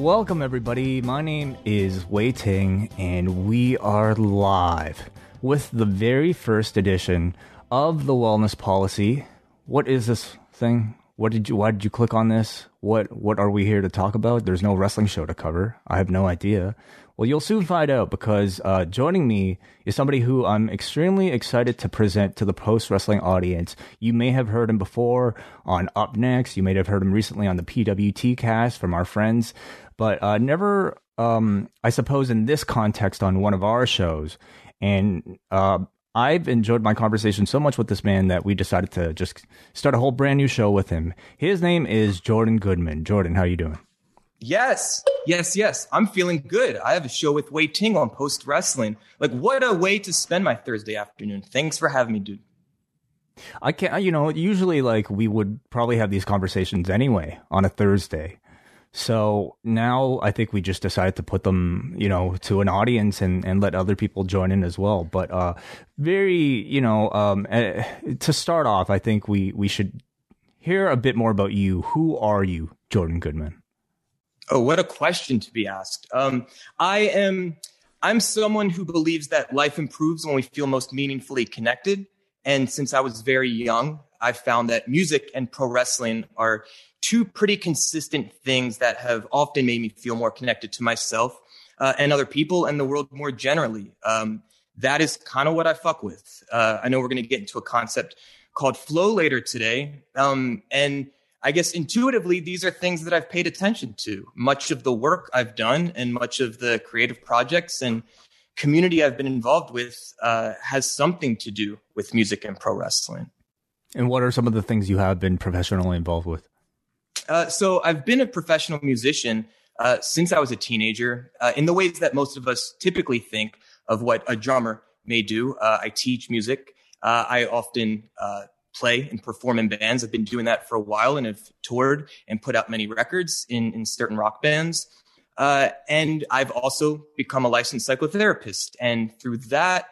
Welcome, everybody. My name is Wai Ting, and we are live with the very first edition of the Wellness Policy. What is this thing? What did you? Why did you click on this? What What are we here to talk about? There's no wrestling show to cover. I have no idea. Well, you'll soon find out because uh, joining me is somebody who I'm extremely excited to present to the post wrestling audience. You may have heard him before on Up Next. You may have heard him recently on the PWT cast from our friends but uh, never, um, I suppose, in this context on one of our shows. And uh, I've enjoyed my conversation so much with this man that we decided to just start a whole brand new show with him. His name is Jordan Goodman. Jordan, how are you doing? Yes, yes, yes. I'm feeling good. I have a show with Wai Ting on Post Wrestling. Like, what a way to spend my Thursday afternoon. Thanks for having me, dude. I can't, you know, usually like we would probably have these conversations anyway on a Thursday. So now I think we just decided to put them, you know, to an audience and, and let other people join in as well. But uh, very, you know, um, uh, to start off, I think we, we should hear a bit more about you. Who are you, Jordan Goodman? Oh, what a question to be asked. Um, I am, I'm someone who believes that life improves when we feel most meaningfully connected. And since I was very young, I found that music and pro wrestling are two pretty consistent things that have often made me feel more connected to myself uh, and other people and the world more generally. Um, that is kind of what I fuck with. Uh, I know we're going to get into a concept called flow later today. Um, and I guess intuitively, these are things that I've paid attention to. Much of the work I've done and much of the creative projects and community I've been involved with uh, has something to do with music and pro wrestling. And what are some of the things you have been professionally involved with? Uh, so I've been a professional musician uh, since I was a teenager uh, in the ways that most of us typically think of what a drummer may do. Uh, I teach music. Uh, I often play and perform in bands. I've been doing that for a while and have toured and put out many records in, in certain rock bands. and I've also become a licensed psychotherapist. And through that,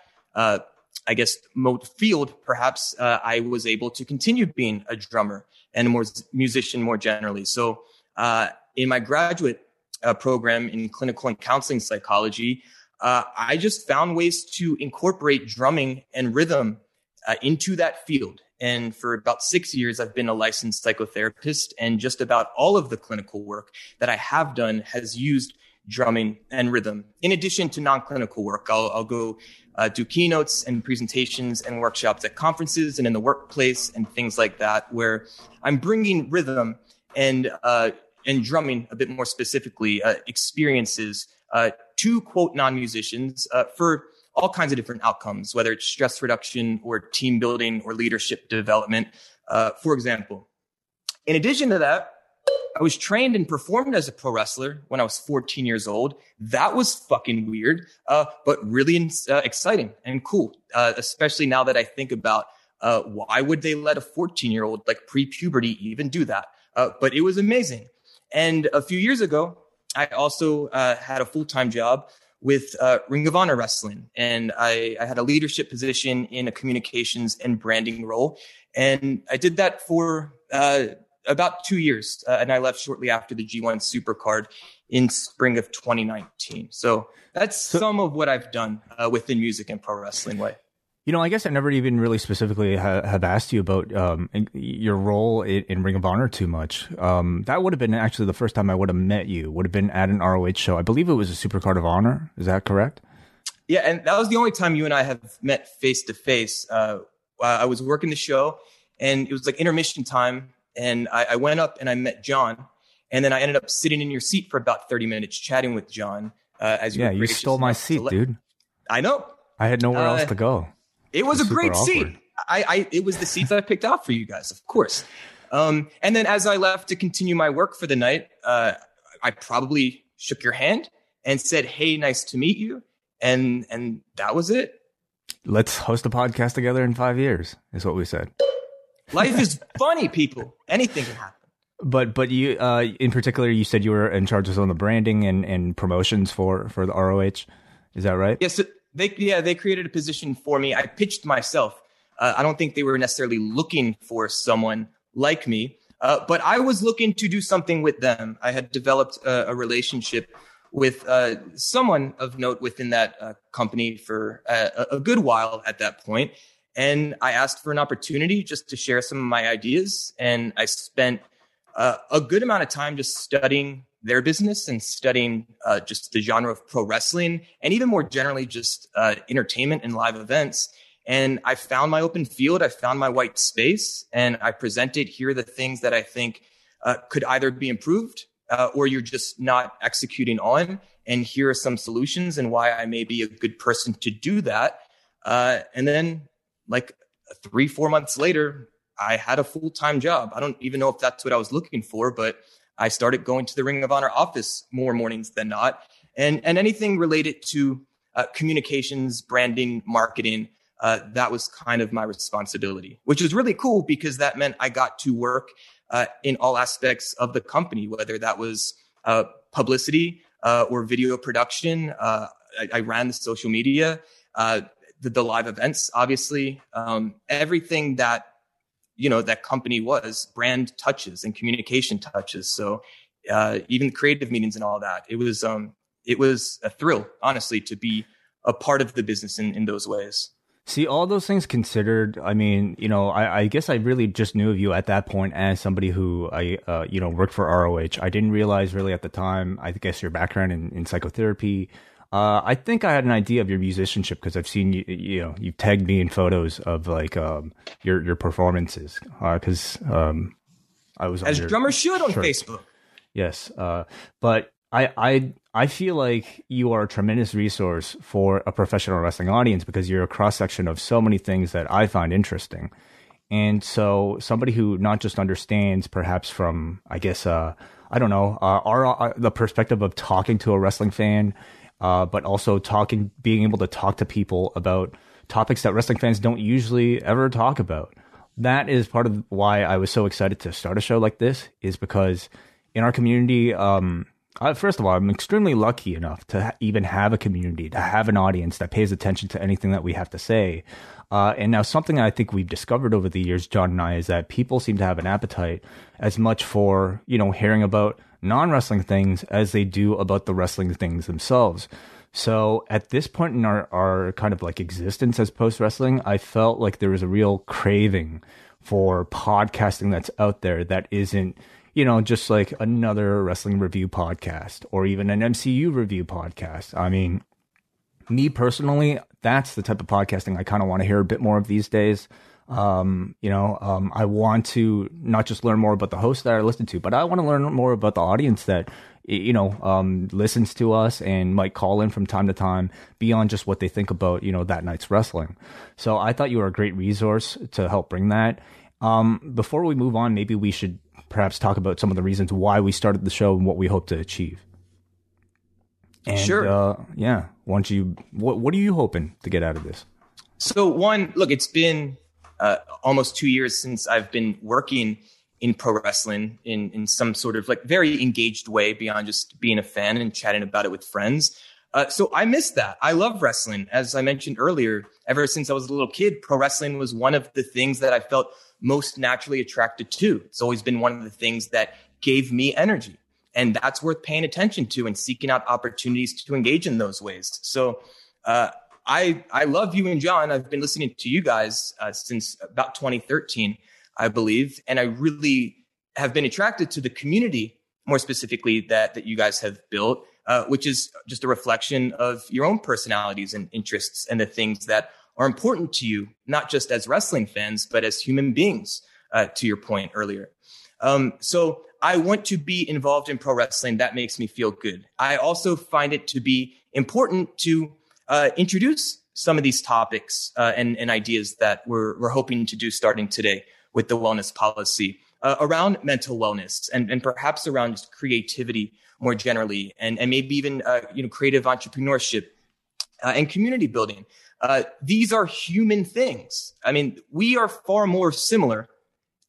I guess, field, perhaps uh, I was able to continue being a drummer and a more musician more generally. So, uh, in my graduate uh, program in clinical and counseling psychology, uh, I just found ways to incorporate drumming and rhythm uh, into that field. And for about six years, I've been a licensed psychotherapist, and just about all of the clinical work that I have done has used drumming and rhythm. In addition to non-clinical work, I'll, I'll go uh, do keynotes and presentations and workshops at conferences and in the workplace and things like that, where I'm bringing rhythm and uh, and drumming a bit more specifically uh, experiences uh, to quote non-musicians uh, for all kinds of different outcomes, whether it's stress reduction or team building or leadership development. Uh, for example, in addition to that, I was trained and performed as a pro wrestler when I was 14 years old. That was fucking weird, uh, but really uh, exciting and cool, uh, especially now that I think about uh, why would they let a 14 year old like pre puberty even do that? Uh, but it was amazing. And a few years ago, I also uh, had a full time job with Ring of Honor Wrestling, and I, I had a leadership position in a communications and branding role. And I did that for about two years, uh, and I left shortly after the G1 Supercard in spring of 2019. So that's so, some of what I've done uh, within music and pro wrestling way. You know, I guess I never even really specifically ha- have asked you about um, your role in, in, Ring of Honor too much. Um, that would have been actually the first time I would have met you. Would have been at an ROH show. I believe it was a Supercard of Honor. Is that correct? Yeah, and that was the only time you and I have met face to face. I was working the show, and it was like intermission time. And I, I went up and I met John, and then I ended up sitting in your seat for about 30 minutes chatting with John. Uh, as you yeah, you stole my seat, dude. I know. I had nowhere uh, else to go. It was, was a great awkward. seat. I, I, it was the seat that I picked out for you guys, of course. Um, and then as I left to continue my work for the night, uh, I probably shook your hand and said, "Hey, nice to meet you," and and that was it. Let's host a podcast together in five years. Is what we said. Life is funny, people. Anything can happen. But but you uh, in particular, you said you were in charge of some of the branding and, and promotions for for the ROH. Is that right? Yes. They yeah they created a position for me. I pitched myself. Uh, I don't think they were necessarily looking for someone like me. Uh, but I was looking to do something with them. I had developed a, a relationship with uh, someone of note within that uh, company for a, a, good while at that. And I asked for an opportunity just to share some of my ideas. And I spent uh, a good amount of time just studying their business and studying uh, just the genre of pro wrestling and even more generally just uh, entertainment and live events and I found my open field. I found my white space and I presented here the things that I think uh, could either be improved uh, or you're just not executing on. And here are some solutions and why I may be a good person to do that. Uh, and then, like three, four months later, I had a full time job. I don't even know if that's what I was looking for, but I started going to the Ring of Honor office more mornings than not. And, and anything related to uh, communications, branding, marketing, uh, that was kind of my responsibility, which was really cool because that meant I got to work uh, in all aspects of the company, whether that was uh, publicity uh, or video production. Uh, I, I, ran the social media, the, the, live events, obviously, um, everything that you know that company was brand touches and communication touches. So even creative meetings and all that, it was um, it was a thrill, honestly, to be a part of the business in, in those ways. See, all those things considered, I mean, you know, I, I, guess I really just knew of you at that point as somebody who I, uh, you know, worked for ROH. I didn't realize really at the time, I guess your background in, in psychotherapy. Uh, I think I had an idea of your musicianship because I've seen you, you know, you've tagged me in photos of like um, your your performances because uh, um, I was as drummer should on Facebook. Yes, uh, but I I I feel like you are a tremendous resource for a professional wrestling audience because you're a cross section of so many things that I find interesting. And so somebody who not just understands perhaps from I guess uh I don't know uh, our uh, the perspective of talking to a wrestling fan uh, but also talking being able to talk to people about topics that wrestling fans don't usually ever talk about. That is part of why I was so excited to start a show like this is because in our community um uh, first of all, I'm extremely lucky enough to ha- even have a community, to have an audience that pays attention to anything that we have to say. Uh, and now, something I think we've discovered over the years, John and I, is that people seem to have an appetite as much for you know hearing about non wrestling things as they do about the wrestling things themselves. So at this point in our, our kind of like existence as post wrestling, I felt like there was a real craving for podcasting that's out there that isn't you know, just like another wrestling review podcast or even an MCU review podcast. I mean, me personally, that's the type of podcasting I kind of want to hear a bit more of these days. Um, you know, um, I want to not just learn more about the host that I listen to, but I want to learn more about the audience that, you know, um, listens to us and might call in from time to time beyond just what they think about, you know, that night's wrestling. So I thought you were a great resource to help bring that. Um, before we move on, maybe we should perhaps talk about some of the reasons why we started the show and what we hope to achieve. And, sure. Uh, yeah. Once you, what what are you hoping to get out of this? So one, look, it's been uh, almost two years since I've been working in pro wrestling in in some sort of like very engaged way beyond just being a fan and chatting about it with friends. Uh, so I miss that. I love wrestling. As I mentioned earlier, ever since I was a little kid, pro wrestling was one of the things that I felt most naturally attracted to. It's always been one of the things that gave me energy. And that's worth paying attention to and seeking out opportunities to engage in those ways. So, uh, I, I love you and John. I've been listening to you guys uh, since about 2013, I believe. And I really have been attracted to the community, more specifically, that, that you guys have built, uh, which is just a reflection of your own personalities and interests and the things that are important to you, not just as wrestling fans, but as human beings, uh, to your point earlier. Um, so I want to be involved in pro wrestling. That makes me feel good. I also find it to be important to uh, introduce some of these topics uh, and, and, ideas that we're, we're hoping to do starting today with the wellness policy uh, around mental wellness and, and perhaps around creativity more generally and, and maybe even uh, you know creative entrepreneurship uh, and community building. Uh, these are human things. I mean, we are far more similar,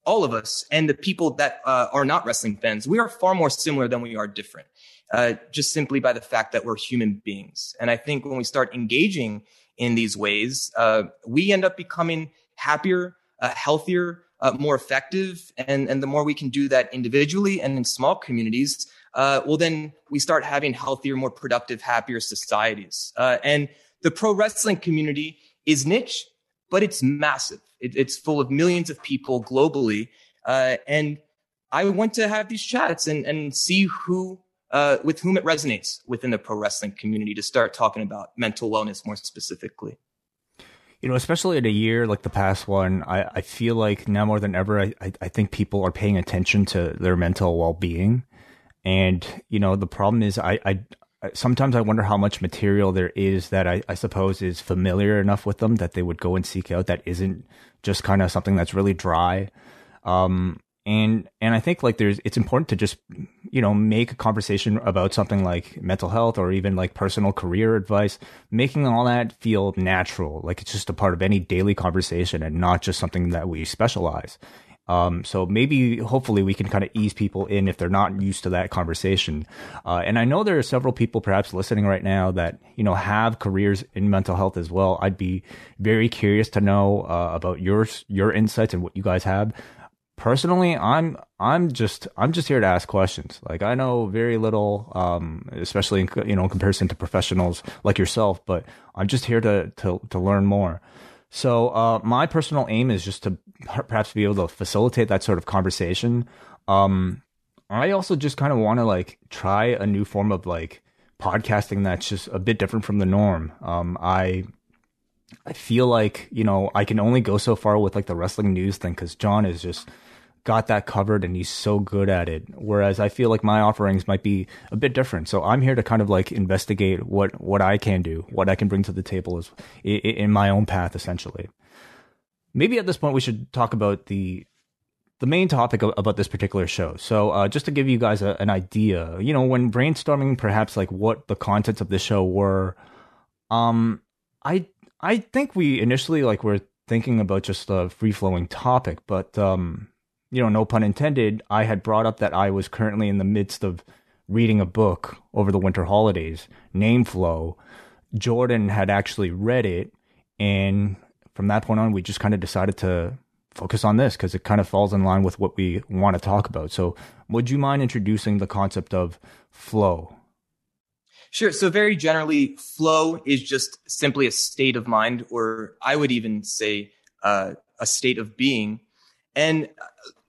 all of us, and the people that uh, are not wrestling fans. We are far more similar than we are different, uh, just simply by the fact that we're human beings. And I think when we start engaging in these ways, uh, we end up becoming happier, uh, healthier, uh, more effective. And, and the more we can do that individually and in small communities, uh, well, then we start having healthier, more productive, happier societies. And the pro wrestling community is niche, but it's massive. It, it's full of millions of people globally. And I want to have these chats and, and see who, uh, with whom it resonates within the pro wrestling community to start talking about mental wellness more specifically. You know, especially in a year like the past one, I, I feel like now more than ever, I, I think people are paying attention to their mental well being. And, you know, the problem is I, I, sometimes I wonder how much material there is that I, I suppose is familiar enough with them that they would go and seek out that isn't just kind of something that's really dry. Um, and and I think like there's it's important to just you know make a conversation about something like mental health or even like personal career advice, making all that feel natural, like it's just a part of any daily conversation and not just something that we specialize. Um, so maybe, hopefully, we can kind of ease people in if they're not used to that conversation. Uh, and I know there are several people perhaps listening right now that you know have careers in mental health as well. I'd be very curious to know uh, about your your insights and what you guys have. Personally, I'm I'm just I'm just here to ask questions. Like I know very little, um, especially in you know in comparison to professionals like yourself, but I'm just here to to to learn more. So uh, my personal aim is just to perhaps be able to facilitate that sort of conversation. Um, I also just kind of want to like try a new form of like podcasting that's just a bit different from the norm. Um, I I feel like you know I can only go so far with like the wrestling news thing because John is just got that covered and he's so good at it. Whereas I feel like my offerings might be a bit different. So I'm here to kind of like investigate what what I can do, what I can bring to the table is in my own path essentially. Maybe at this point we should talk about the the main topic about this particular show. So, uh, just to give you guys a, an idea, you know, when brainstorming perhaps like what the contents of this show were, um, I I think we initially like were thinking about just a free flowing topic, but um, you know, no pun intended, I had brought up that I was currently in the midst of reading a book over the winter holidays Name Flow. Jordan had actually read it. And from that point on, we just kind of decided to focus on this because it kind of falls in line with what we want to talk about. So, would you mind introducing the concept of flow? Sure. So, very generally, flow is just simply a state of mind, or I would even say uh, a state of being. And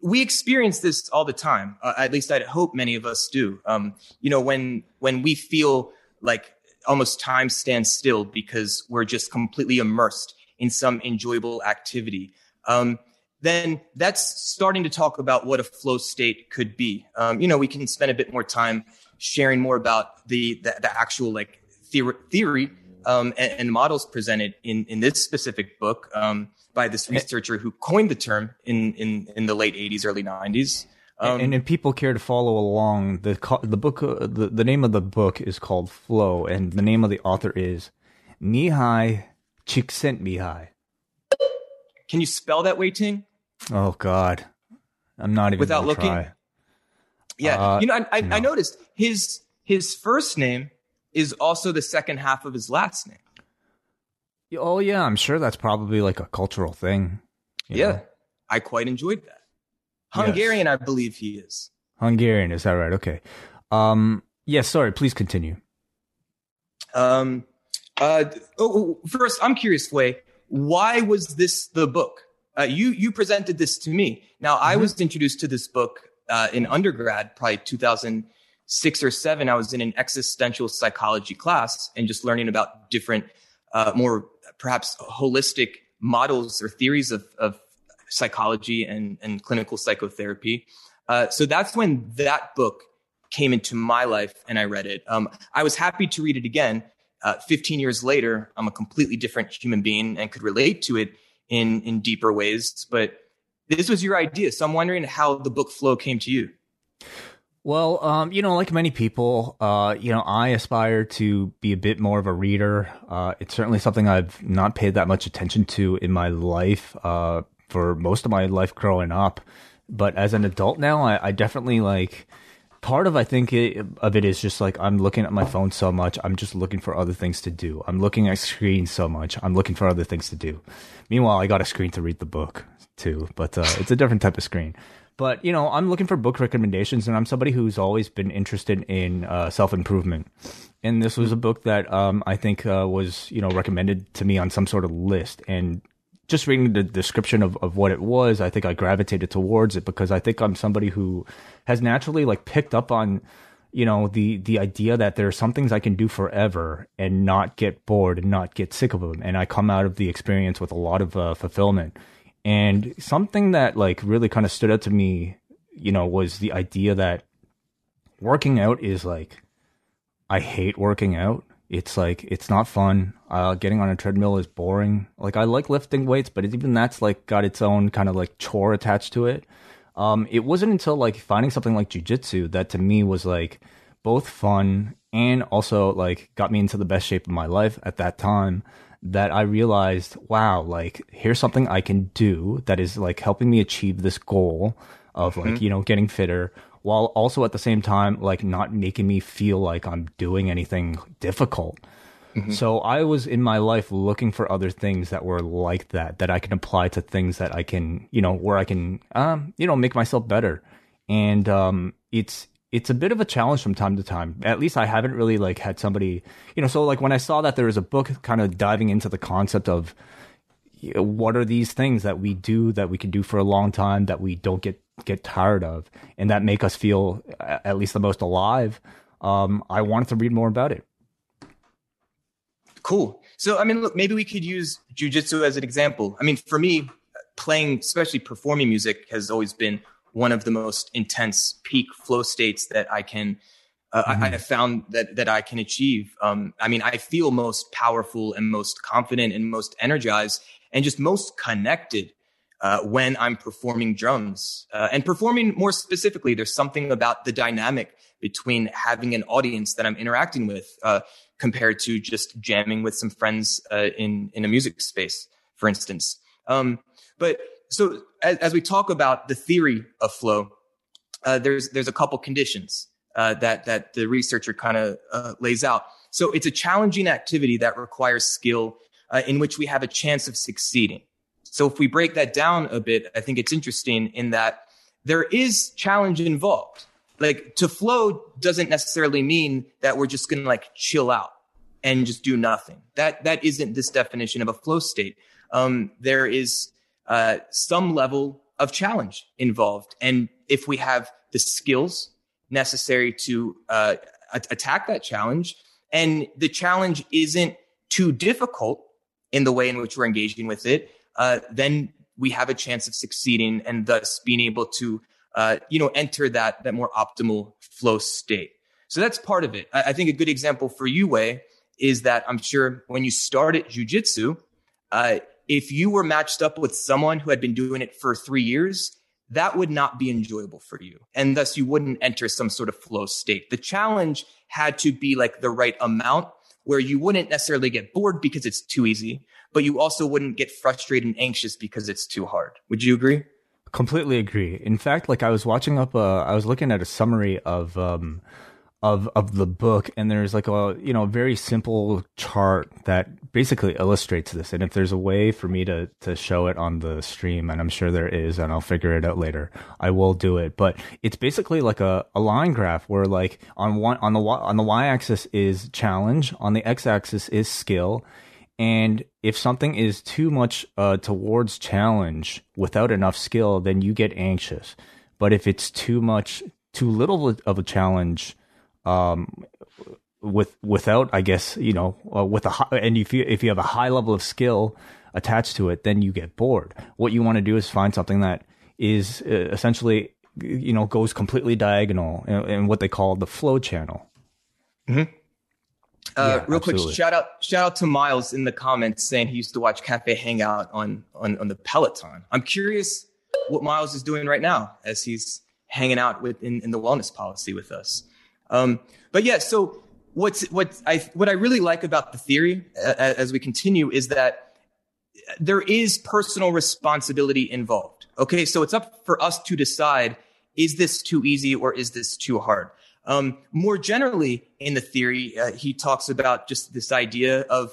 we experience this all the time. Uh, at least I hope many of us do. Um, you know, when when we feel like almost time stands still because we're just completely immersed in some enjoyable activity. Um, then that's starting to talk about what a flow state could be. Um, you know, we can spend a bit more time sharing more about the the, the actual like theory, theory um, and, and, models presented in in this specific book. Um, by this researcher who coined the term in in, in the late 80s, early 90s. Um, and if people care to follow along, the the book uh, the, the name of the book is called Flow, and the name of the author is Mihaly Csikszentmihalyi. Can you spell that Wai Ting? Oh God, I'm not even without looking. Try. Yeah, uh, you know, I, I, no. I noticed his his first name is also the second half of his last name. Oh yeah, I'm sure that's probably like a cultural thing. Yeah, know? I quite enjoyed that. Hungarian, yes. I believe he is. Hungarian, is that right? Okay. Um, yes. Yeah, sorry. Please continue. Um. Uh. Oh, oh first, I'm curious, Wai. Why was this the book? Uh, you you presented this to me. Now, mm-hmm. I was introduced to this book uh, in undergrad, probably 2006 or seven. I was in an existential psychology class and just learning about different, uh, more perhaps holistic models or theories of, of psychology and, and clinical psychotherapy. Uh, so that's when that book came into my life and I read it. Um, I was happy to read it again. Uh, 15 years later, I'm a completely different human being and could relate to it in, in deeper ways. But this was your idea. So I'm wondering how the book flow came to you. Well, um, you know, like many people, uh, you know, I aspire to be a bit more of a reader. Uh, it's certainly something I've not paid that much attention to in my life uh, for most of my life growing up. But as an adult now, I, I definitely like part of I think it, of it is just like I'm looking at my phone so much. I'm just looking for other things to do. I'm looking at screens so much. I'm looking for other things to do. Meanwhile, I got a screen to read the book too, but uh, it's a different type of screen. But you know, I'm looking for book recommendations, and I'm somebody who's always been interested in uh, self improvement. And this was a book that um, I think uh, was you know recommended to me on some sort of list. And just reading the description of, of what it was, I think I gravitated towards it because I think I'm somebody who has naturally like picked up on you know the the idea that there are some things I can do forever and not get bored and not get sick of them, and I come out of the experience with a lot of uh, fulfillment. And something that like really kind of stood out to me, you know, was the idea that working out is like, I hate working out. It's like, it's not fun. Uh, getting on a treadmill is boring. Like, I like lifting weights, but even that's like got its own kind of like chore attached to it. Um, it wasn't until like finding something like jujitsu that to me was like both fun and also like got me into the best shape of my life at that time that I realized, wow, like here's something I can do that is like helping me achieve this goal of like, mm-hmm. you know, getting fitter while also at the same time like not making me feel like I'm doing anything difficult. Mm-hmm. So I was in my life looking for other things that were like that that I can apply to things that I can, you know, where I can um, you know, make myself better. And um it's it's a bit of a challenge from time to time. At least I haven't really like had somebody, you know, so like when I saw that there was a book kind of diving into the concept of you know, what are these things that we do that we can do for a long time that we don't get get tired of and that make us feel at least the most alive. Um, I wanted to read more about it. Cool. So, I mean, look, maybe we could use jujitsu as an example. I mean, for me, playing, especially performing music, has always been one of the most intense peak flow states that I can uh, mm-hmm. I, I, have found that that I can achieve. Um, I mean, I feel most powerful and most confident and most energized and just most connected uh, when I'm performing drums uh, and performing more specifically. There's something about the dynamic between having an audience that I'm interacting with uh, compared to just jamming with some friends uh, in in a music space, for instance. Um, but so as, as, we talk about the theory of flow, uh, there's there's a couple conditions uh, that that the researcher kind of uh, lays out. So it's a challenging activity that requires skill, uh, in which we have a chance of succeeding. So if we break that down a bit, I think it's interesting in that there is challenge involved. Like to flow doesn't necessarily mean that we're just going to like chill out and just do nothing. That that isn't this definition of a flow state. Um, there is uh, some level of challenge involved. And if we have the skills necessary to uh, attack that challenge, and the challenge isn't too difficult in the way in which we're engaging with it, uh, then we have a chance of succeeding and thus being able to, uh, you know, enter that that more optimal flow state. So that's part of it. I, I think a good example for you, Wai, is that I'm sure when you started jujitsu, uh, if you were matched up with someone who had been doing it for three years, that would not be enjoyable for you. And thus you wouldn't enter some sort of flow state. The challenge had to be like the right amount where you wouldn't necessarily get bored because it's too easy, but you also wouldn't get frustrated and anxious because it's too hard. Would you agree? Completely agree. In fact, like I was watching up, I was looking at a summary of, um, of of the book and there's like a you know very simple chart that basically illustrates this. And if there's a way for me to to show it on the stream and I'm sure there is and I'll figure it out later I will do it. But it's basically like a, a line graph where like on one on the on the y axis is challenge on the x axis is skill. And if something is too much uh, towards challenge without enough skill then you get anxious. But if it's too much too little of a challenge um, with without, I guess, you know, uh, with a high, and if you if you have a high level of skill attached to it, then you get bored. What you want to do is find something that is uh, essentially, you know, goes completely diagonal in, what they call the flow channel. Mm-hmm. Uh, yeah, real absolutely. quick, shout out shout out to Miles in the comments saying he used to watch Cafe Hangout on on, on the Peloton. I'm curious what Miles is doing right now as he's hanging out with in, in the wellness policy with us. Um, but yeah, so what's what I what I really like about the theory uh, as we continue is that there is personal responsibility involved. Okay, so it's up for us to decide: is this too easy or is this too hard? Um, more generally, in the theory, uh, he talks about just this idea of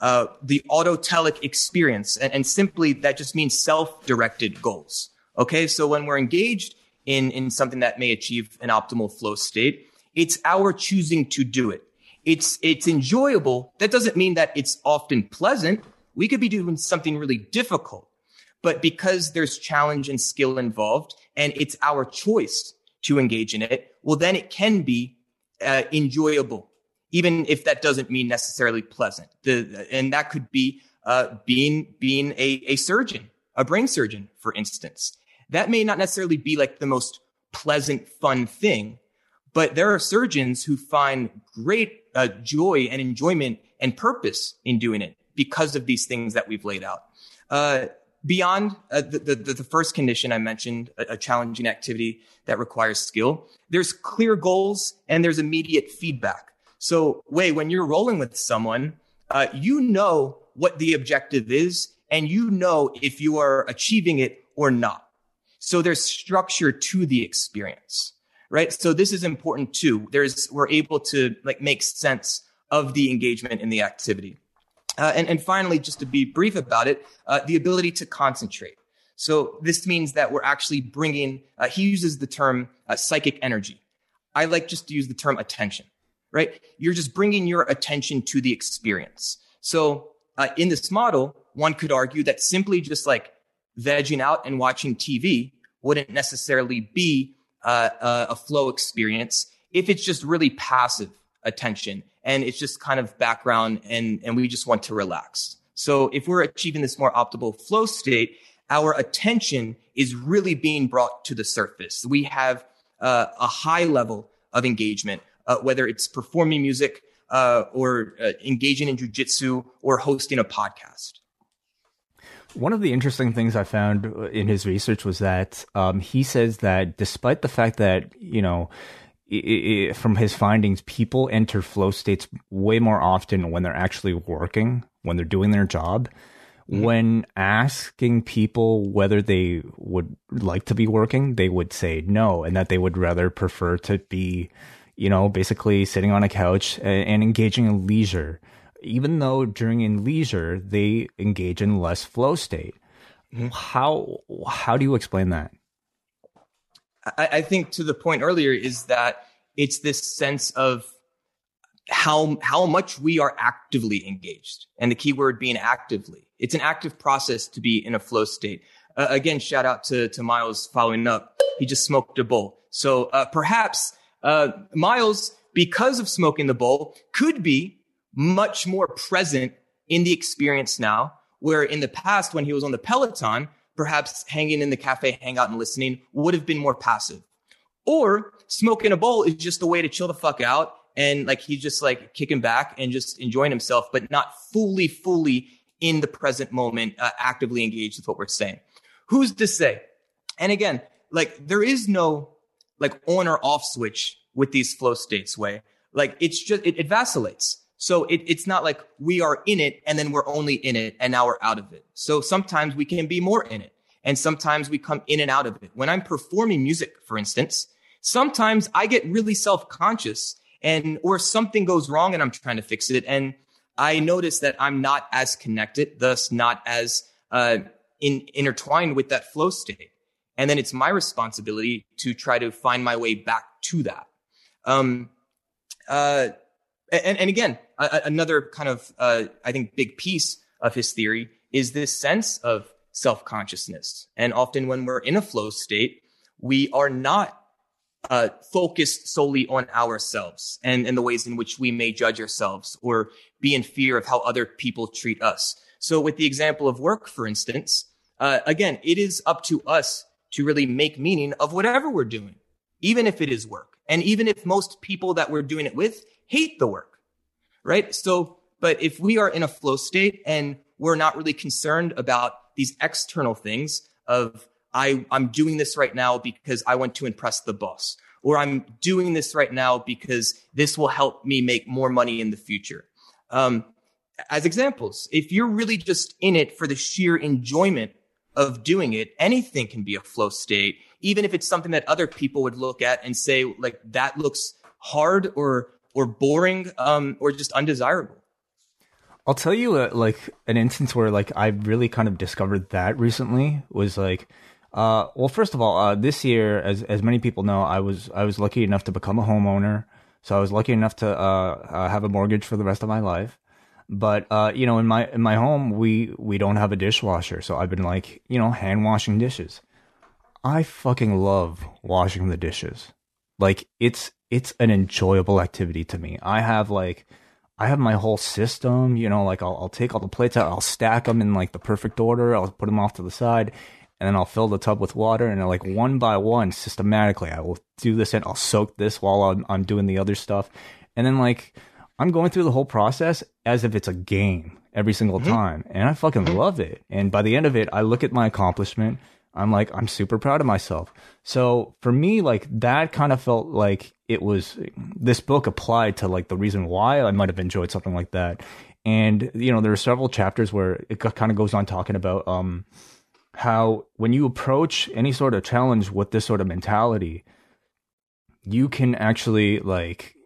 uh, the autotelic experience, and, and simply that just means self-directed goals. Okay, so when we're engaged in in something that may achieve an optimal flow state, it's our choosing to do it. It's it's enjoyable. That doesn't mean that it's often pleasant. We could be doing something really difficult, but because there's challenge and skill involved, and it's our choice to engage in it, well, then it can be uh, enjoyable, even if that doesn't mean necessarily pleasant. The, and that could be uh, being being a, a surgeon, a brain surgeon, for instance. That may not necessarily be like the most pleasant, fun thing, but there are surgeons who find great uh, joy and enjoyment and purpose in doing it because of these things that we've laid out. Uh, beyond uh, the, the, the, first condition I mentioned, a, a, challenging activity that requires skill, there's clear goals and there's immediate feedback. So, Wai, when you're rolling with someone, uh, you know what the objective is and you know if you are achieving it or not. So there's structure to the experience, right? So this is important too. There's, we're able to like make sense of the engagement in the activity. Uh, and, and finally, just to be brief about it, uh, the ability to concentrate. So this means that we're actually bringing, uh, he uses the term uh, psychic energy. I like just to use the term attention, right? You're just bringing your attention to the experience. So uh, in this model, one could argue that simply just like vegging out and watching TV wouldn't necessarily be uh, a flow experience if it's just really passive attention and it's just kind of background and, and we just want to relax. So if we're achieving this more optimal flow state, our attention is really being brought to the surface. We have uh, a high level of engagement, uh, whether it's performing music uh, or uh, engaging in jujitsu or hosting a podcast. One of the interesting things I found in his research was that um, he says that despite the fact that you know from his findings, people enter flow states way more often when they're actually working, when they're doing their job. Mm-hmm. When asking people whether they would like to be working, they would say no, and that they would rather prefer to be, you know, basically sitting on a couch and, and engaging in leisure. Even though during in leisure they engage in less flow state. Mm-hmm. How how do you explain that? I, I think to the point earlier is that it's this sense of how how much we are actively engaged and the key word being actively it's an active process to be in a flow state uh, again shout out to to miles following up he just smoked a bowl so uh, perhaps uh, miles because of smoking the bowl could be much more present in the experience now where in the past when he was on the peloton perhaps hanging in the cafe hangout and listening would have been more passive. Or smoking a bowl is just a Wai to chill the fuck out and like he's just like kicking back and just enjoying himself, but not fully, fully in the present moment, uh, actively engaged with what we're saying. Who's to say? And again, like there is no like on or off switch with these flow states way. Like it's just, it, it vacillates. So it, it's not like we are in it and then we're only in it and now we're out of it. So sometimes we can be more in it and sometimes we come in and out of it. When I'm performing music, for instance, sometimes I get really self-conscious and or something goes wrong and I'm trying to fix it. And I notice that I'm not as connected, thus not as uh, in, intertwined with that flow state. And then it's my responsibility to try to find my way back to that. Um, uh, and, and again, another kind of, uh, I think, big piece of his theory is this sense of self consciousness. And often when we're in a flow state, we are not uh, focused solely on ourselves and, and the ways in which we may judge ourselves or be in fear of how other people treat us. So with the example of work, for instance, uh, again, it is up to us to really make meaning of whatever we're doing, even if it is work. And even if most people that we're doing it with hate the work, right? So, but if we are in a flow state and we're not really concerned about these external things of, I, I'm doing this right now because I want to impress the boss, or I'm doing this right now because this will help me make more money in the future. Um, as examples, if you're really just in it for the sheer enjoyment of doing it, anything can be a flow state, even if it's something that other people would look at and say, like, that looks hard or, or boring, um, or just undesirable. I'll tell you, uh, like, an instance where, like, I really kind of discovered that recently was like, uh, well, first of all, uh, this year, as as many people know, I was I was lucky enough to become a homeowner, so I was lucky enough to uh, uh have a mortgage for the rest of my life. But uh, you know, in my in my home, we we don't have a dishwasher, so I've been like, you know, hand washing dishes. I fucking love washing the dishes. Like it's it's an enjoyable activity to me. I have like I have my whole system, you know, like I'll, I'll take all the plates out, I'll stack them in like the perfect order, I'll put them off to the side, and then I'll fill the tub with water, and like one by one, systematically, I will do this and I'll soak this while I'm, I'm doing the other stuff, and then like I'm going through the whole process as if it's a game every single mm-hmm. time. And I fucking love it. And by the end of it, I look at my accomplishment. I'm like, I'm super proud of myself. So for me, like that kind of felt like it was this book applied to like the reason why I might have enjoyed something like that. And, you know, there are several chapters where it kind of goes on talking about, um, how when you approach any sort of challenge with this sort of mentality, you can actually like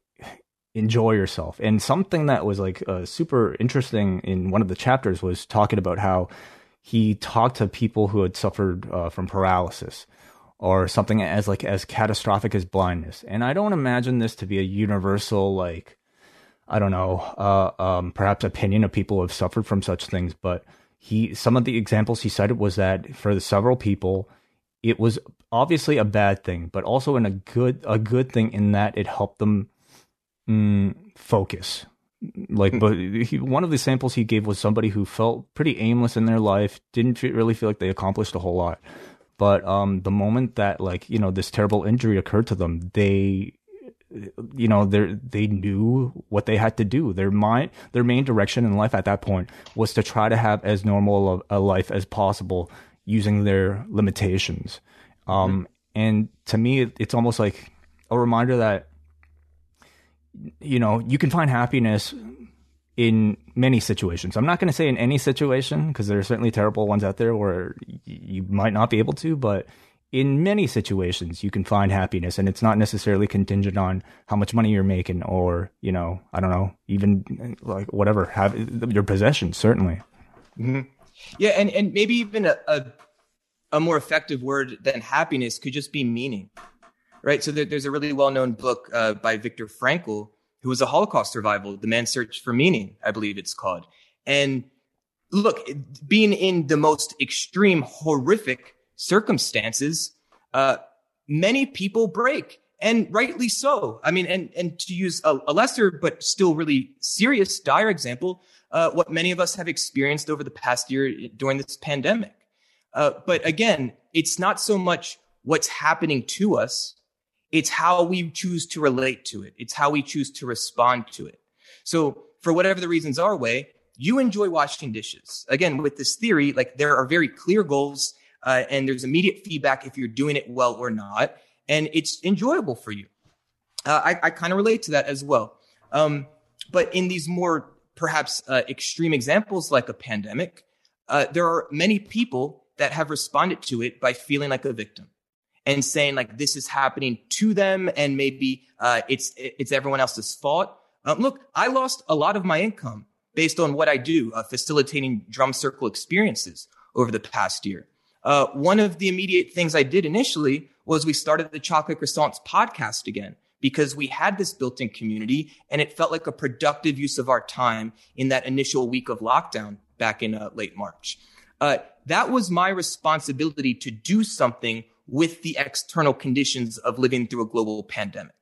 enjoy yourself. And something that was like uh, super interesting in one of the chapters was talking about how he talked to people who had suffered uh, from paralysis or something as like as catastrophic as blindness. And I don't imagine this to be a universal like I don't know, uh, um, perhaps opinion of people who have suffered from such things, but he some of the examples he cited was that for the several people it was obviously a bad thing, but also in a good a good thing in that it helped them mm, focus. Like, but he, one of the samples he gave was somebody who felt pretty aimless in their life, didn't really feel like they accomplished a whole lot. But um, the moment that like you know this terrible injury occurred to them, they you know they they knew what they had to do their mind their main direction in life at that point was to try to have as normal a, a life as possible using their limitations um, mm-hmm. and to me it, it's almost like a reminder that you know, you can find happiness in many situations. I'm not going to say in any situation because there are certainly terrible ones out there where you might not be able to, but in many situations you can find happiness and it's not necessarily contingent on how much money you're making or, you know, I don't know, even like whatever, have your possessions certainly. Mm-hmm. Yeah, and and maybe even a, a a more effective word than happiness could just be meaning right? So there, there's a really well-known book uh, by Viktor Frankl, who was a Holocaust survivor, The Man's Search for Meaning, I believe it's called. And look, being in the most extreme, horrific circumstances, uh, many people break, and rightly so. I mean, and and to use a, a lesser but still really serious, dire example, uh, what many of us have experienced over the past year during this pandemic. Uh, but again, it's not so much what's happening to us it's how we choose to relate to it. It's how we choose to respond to it. So for whatever the reasons are Wai, you enjoy washing dishes. Again, with this theory, like there are very clear goals uh, and there's immediate feedback if you're doing it well or not. And it's enjoyable for you. Uh, I, I kind of relate to that as well. Um, but in these more perhaps uh, extreme examples like a pandemic, uh, there are many people that have responded to it by feeling like a victim and saying like this is happening to them and maybe uh, it's it's everyone else's fault. Um, look, I lost a lot of my income based on what I do, uh, facilitating drum circle experiences over the past year. Uh, one of the immediate things I did initially was we started the Chocolate Croissants podcast again because we had this built-in community and it felt like a productive use of our time in that initial week of lockdown back in uh, late March. Uh, that was my responsibility to do something with the external conditions of living through a global pandemic,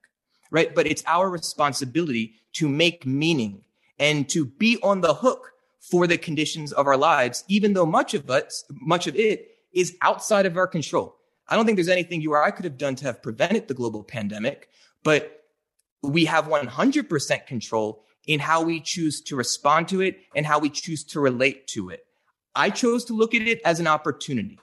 right? But it's our responsibility to make meaning and to be on the hook for the conditions of our lives, even though much of us, much of it is outside of our control. I don't think there's anything you or I could have done to have prevented the global pandemic, but we have 100% control in how we choose to respond to it and how we choose to relate to it. I chose to look at it as an opportunity,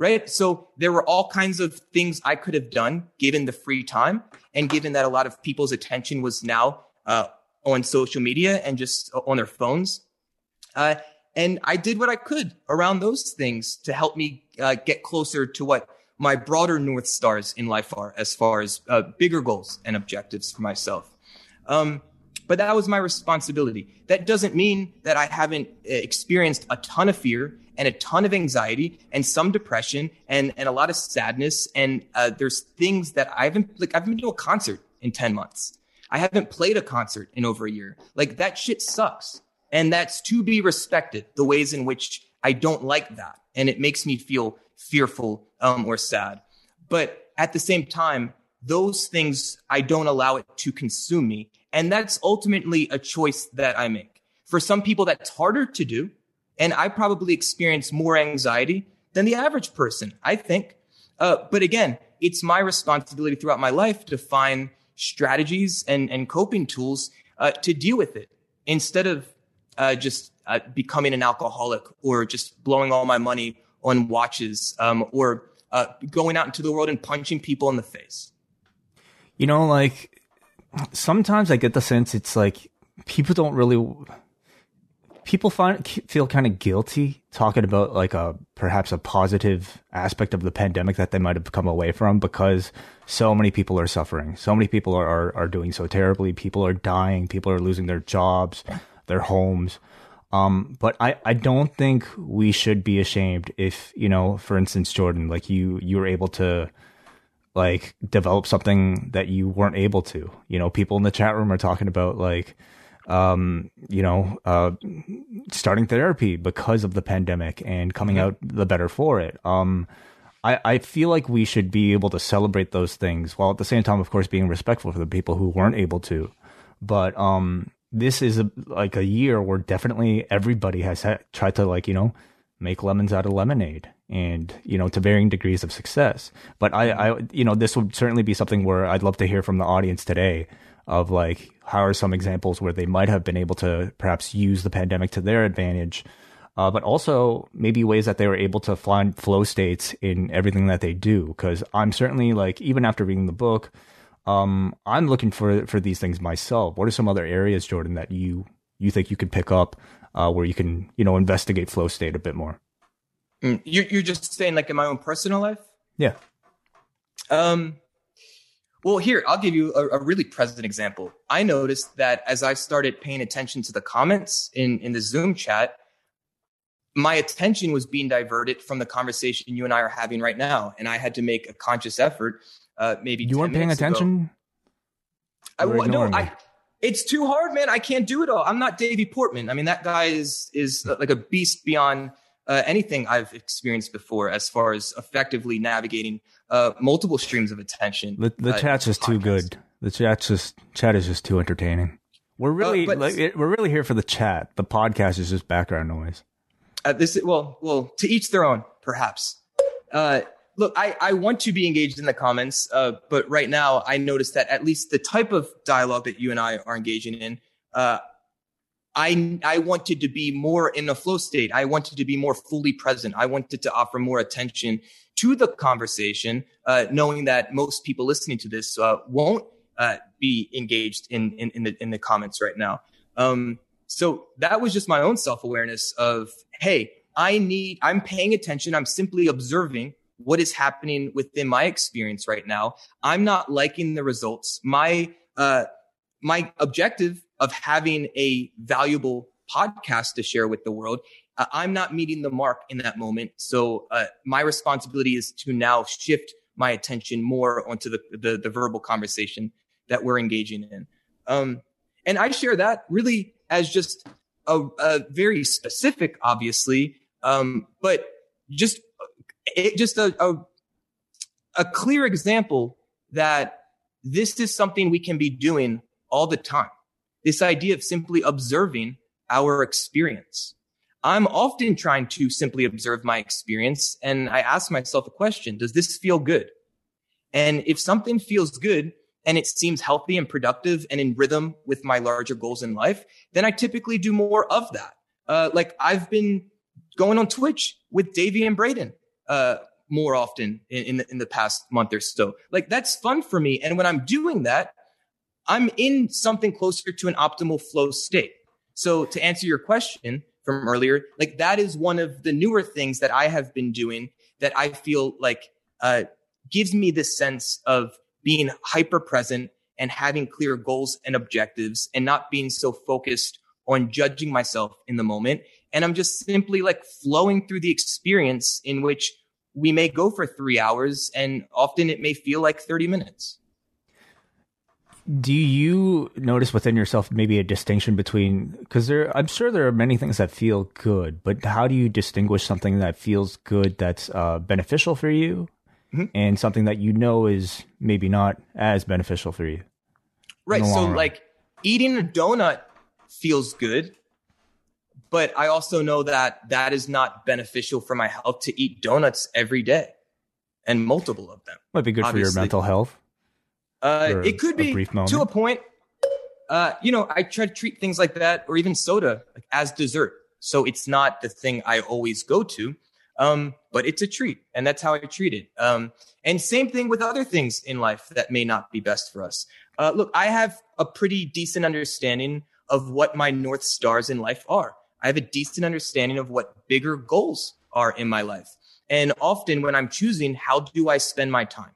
right? So there were all kinds of things I could have done given the free time and given that a lot of people's attention was now uh, on social media and just on their phones. Uh, and I did what I could around those things to help me uh, get closer to what my broader North Stars in life are as far as uh, bigger goals and objectives for myself. Um, but that was my responsibility. That doesn't mean that I haven't uh, experienced a ton of fear and a ton of anxiety and some depression and, and a lot of sadness. And uh, there's things that I haven't, like, I haven't been to a concert in 10 months. I haven't played a concert in over a year. Like, that shit sucks. And that's to be respected, the ways in which I don't like that. And it makes me feel fearful um, or sad. But at the same time, those things, I don't allow it to consume me. And that's ultimately a choice that I make. For some people, that's harder to do. And I probably experience more anxiety than the average person, I think. Uh, but again, it's my responsibility throughout my life to find strategies and, and coping tools uh, to deal with it instead of uh, just uh, becoming an alcoholic or just blowing all my money on watches um, or uh, going out into the world and punching people in the face. You know, like sometimes I get the sense it's like people don't really people find feel kind of guilty talking about like a perhaps a positive aspect of the pandemic that they might have come away from because so many people are suffering. So many people are, are, are doing so terribly. People are dying. People are losing their jobs their homes. Um, but I, I don't think we should be ashamed if, you know, for instance, Jordan, like you, you were able to like develop something that you weren't able to, you know, people in the chat room are talking about like, um, you know, uh, starting therapy because of the pandemic and coming mm-hmm. out the better for it. Um, I, I feel like we should be able to celebrate those things while at the same time, of course, being respectful for the people who weren't able to. But, um, this is a, like a year where definitely everybody has ha- tried to like you know make lemons out of lemonade and you know to varying degrees of success but i i you know this would certainly be something where i'd love to hear from the audience today of like how are some examples where they might have been able to perhaps use the pandemic to their advantage uh, but also maybe ways that they were able to find flow states in everything that they do because i'm certainly like even after reading the book um, I'm looking for for these things myself. What are some other areas, Jordan, that you you think you could pick up uh, where you can you know investigate flow state a bit more? Mm, you're you're just saying like in my own personal life. Yeah. Um. Well, here I'll give you a, a really present example. I noticed that as I started paying attention to the comments in in the Zoom chat, my attention was being diverted from the conversation you and I are having right now. And I had to make a conscious effort uh, maybe you weren't paying attention. I, no, I, it's too hard, man. I can't do it all. I'm not Davey Portman. I mean, that guy is is like a beast beyond uh, anything I've experienced before, as far as effectively navigating uh, multiple streams of attention. The, the uh, chat's just too good. The chat's just chat is just too entertaining. We're really uh, like, it, we're really here for the chat. The podcast is just background noise. Uh, this well, well, to each their own, perhaps. Uh, look, I, I want to be engaged in the comments, uh, but right now I noticed that at least the type of dialogue that you and I are engaging in, uh, I I wanted to be more in a flow state. I wanted to be more fully present. I wanted to offer more attention to the conversation, uh, knowing that most people listening to this uh, won't uh, be engaged in, in in the in the comments right now. Um, so that was just my own self awareness of hey, I need. I'm paying attention. I'm simply observing what is happening within my experience right now. I'm not liking the results. My, uh, my objective of having a valuable podcast to share with the world, uh, I'm not meeting the mark in that moment. So, uh, my responsibility is to now shift my attention more onto the, the, the verbal conversation that we're engaging in. Um, and I share that really as just a, a very specific, obviously, um, but just it just a, a a clear example that this is something we can be doing all the time. This idea of simply observing our experience. I'm often trying to simply observe my experience and I ask myself a question. Does this feel good? And if something feels good and it seems healthy and productive and in rhythm with my larger goals in life, then I typically do more of that. Uh, like I've been going on Twitch with Davey and Braden, uh, more often in, in the, in the past month or so. Like that's fun for me. And when I'm doing that, I'm in something closer to an optimal flow state. So to answer your question from earlier, like that is one of the newer things that I have been doing that I feel like uh, gives me this sense of being hyper present and having clear goals and objectives and not being so focused on judging myself in the moment. And I'm just simply like flowing through the experience in which we may go for three hours and often it may feel like 30 minutes. Do you notice within yourself maybe a distinction between because there I'm sure there are many things that feel good, but how do you distinguish something that feels good that's uh, beneficial for you mm-hmm. and something that you know is maybe not as beneficial for you? Right. So run? like eating a donut feels good, but I also know that that is not beneficial for my health to eat donuts every day and multiple of them. Might be good obviously. for your mental health. Uh, it could be to a point. Uh, you know, I try to treat things like that or even soda like, as dessert. So it's not the thing I always go to. Um, but it's a treat and that's how I treat it. Um, and same thing with other things in life that may not be best for us. Uh, look, I have a pretty decent understanding of what my North stars in life are. I have a decent understanding of what bigger goals are in my life. And often when I'm choosing, how do I spend my time?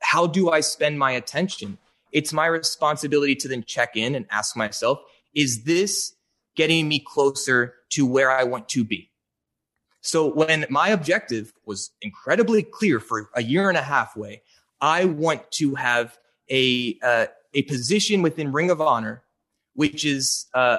How do I spend my attention? It's my responsibility to then check in and ask myself, is this getting me closer to where I want to be? So when my objective was incredibly clear for a year and a half way, I want to have a, uh, a position within Ring of Honor, which is, uh,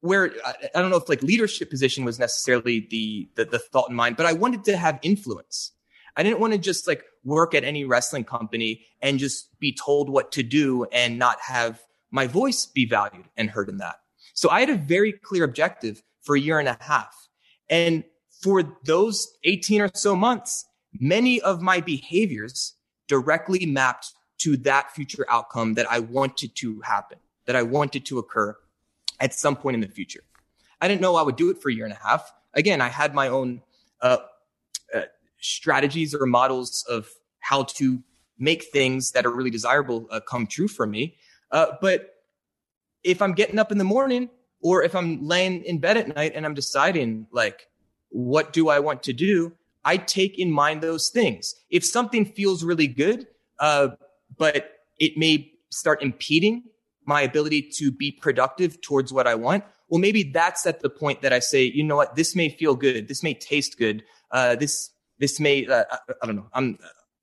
where I don't know if like leadership position was necessarily the, the, the thought in mind, but I wanted to have influence. I didn't want to just like work at any wrestling company and just be told what to do and not have my voice be valued and heard in that. So I had a very clear objective for a year and a half. And for those 18 or so months, many of my behaviors directly mapped to that future outcome that I wanted to happen, that I wanted to occur at some point in the future. I didn't know I would do it for a year and a half. Again, I had my own uh, uh, strategies or models of how to make things that are really desirable uh, come true for me. Uh, but if I'm getting up in the morning or if I'm laying in bed at night and I'm deciding like, what do I want to do? I take in mind those things. If something feels really good, uh, but it may start impeding my ability to be productive towards what I want, well, maybe that's at the point that I say, you know what, this may feel good, this may taste good, uh, this this may uh, I, I, don't know, I'm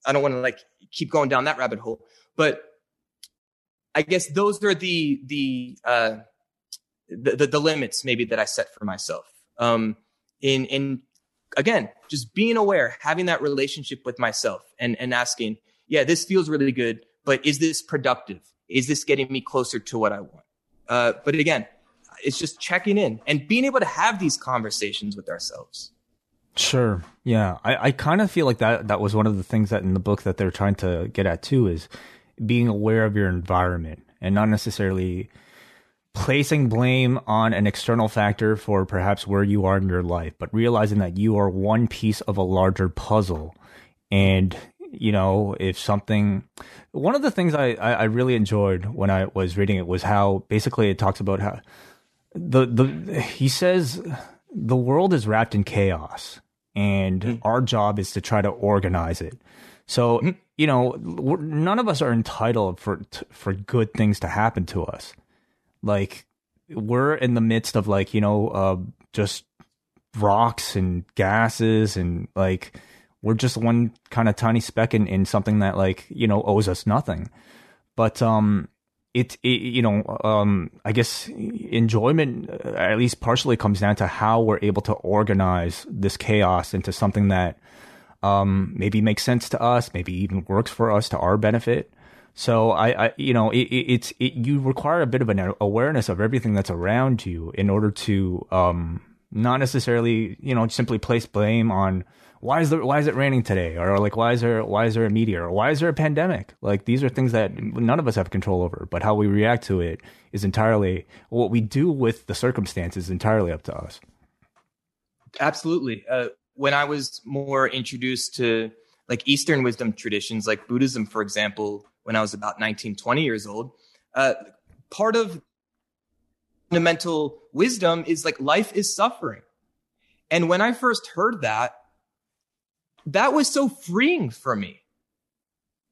I don't want to like keep going down that rabbit hole, but I guess those are the the uh, the, the, the limits maybe that I set for myself. Um, in in again, just being aware, having that relationship with myself, and and asking, yeah, this feels really good, but is this productive? Is this getting me closer to what I want? Uh, but again, it's just checking in and being able to have these conversations with ourselves. Sure. Yeah. I, I kind of feel like that that was one of the things that in the book that they're trying to get at too is being aware of your environment and not necessarily placing blame on an external factor for perhaps where you are in your life, but realizing that you are one piece of a larger puzzle and you know, if something, one of the things I, I, really enjoyed when I was reading it was how basically it talks about how the, the, he says the world is wrapped in chaos and mm-hmm. our job is to try to organize it. So, mm-hmm. you know, none of us are entitled for, for good things to happen to us. Like we're in the midst of like, you know, uh, just rocks and gases and like, we're just one kind of tiny speck in, in something that like you know owes us nothing but um it, it you know um i guess enjoyment uh, at least partially comes down to how we're able to organize this chaos into something that um, maybe makes sense to us, maybe even works for us to our benefit. So I, I you know, it, it, it's it, you require a bit of an awareness of everything that's around you in order to um, not necessarily, you know, simply place blame on why is the why is it raining today? Or like why is there why is there a meteor? Or why is there a pandemic? Like these are things that none of us have control over but how we react to it is entirely what we do with the circumstances entirely up to us. Absolutely. Uh, when i was more introduced to like eastern wisdom traditions like buddhism for example when i was about 19 20 years old uh, part of fundamental wisdom is like life is suffering. And when i first heard that that was so freeing for me.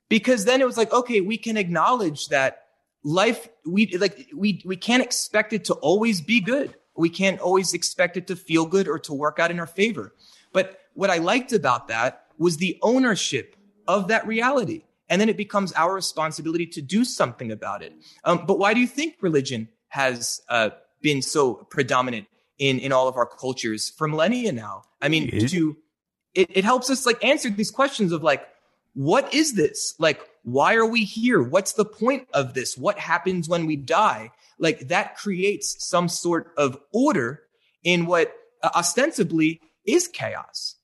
Because then it was like okay we can acknowledge that life we like we we can't expect it to always be good. We can't always expect it to feel good or to work out in our favor. But what i liked about that was the ownership of that reality. And then it becomes our responsibility to do something about it. Um, but why do you think religion has uh, been so predominant in in all of our cultures for millennia now? I mean to it, it helps us like answer these questions of like, what is this? Like, why are we here? What's the point of this? What happens when we die? Like that creates some sort of order in what uh, ostensibly is chaos.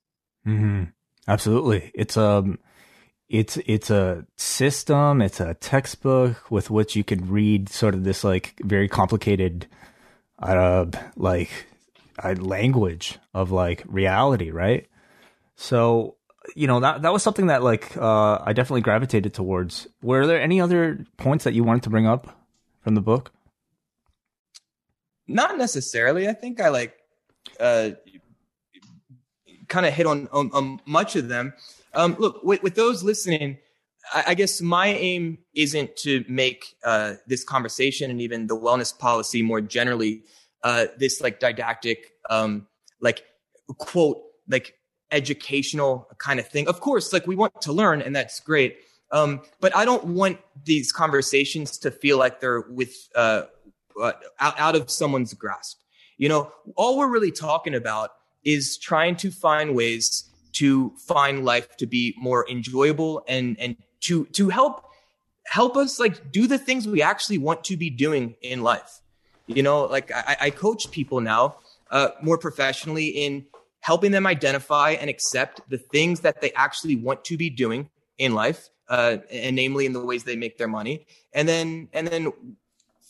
Mm-hmm. Absolutely. It's um it's it's a system, it's a textbook with which you can read sort of this like very complicated uh like uh, language of like reality, right? So, you know, that that was something that like uh, I definitely gravitated towards. Were there any other points that you wanted to bring up from the book? Not necessarily. I think I like uh, kind of hit on, on, on, much of them. Um, look, with, with those listening, I, guess my aim isn't to make uh, this conversation and even the wellness policy more generally uh, this like didactic, um, like quote, like educational kind of thing. Of course, like we want to learn, and that's great. Um, but I don't want these conversations to feel like they're with uh, uh, out, out of someone's grasp. You know, all we're really talking about is trying to find ways to find life to be more enjoyable and and to to help help us like do the things we actually want to be doing in life. You know, like I, I coach people now uh, more professionally in helping them identify and accept the things that they actually want to be doing in life, uh, and namely in the ways they make their money, and then and then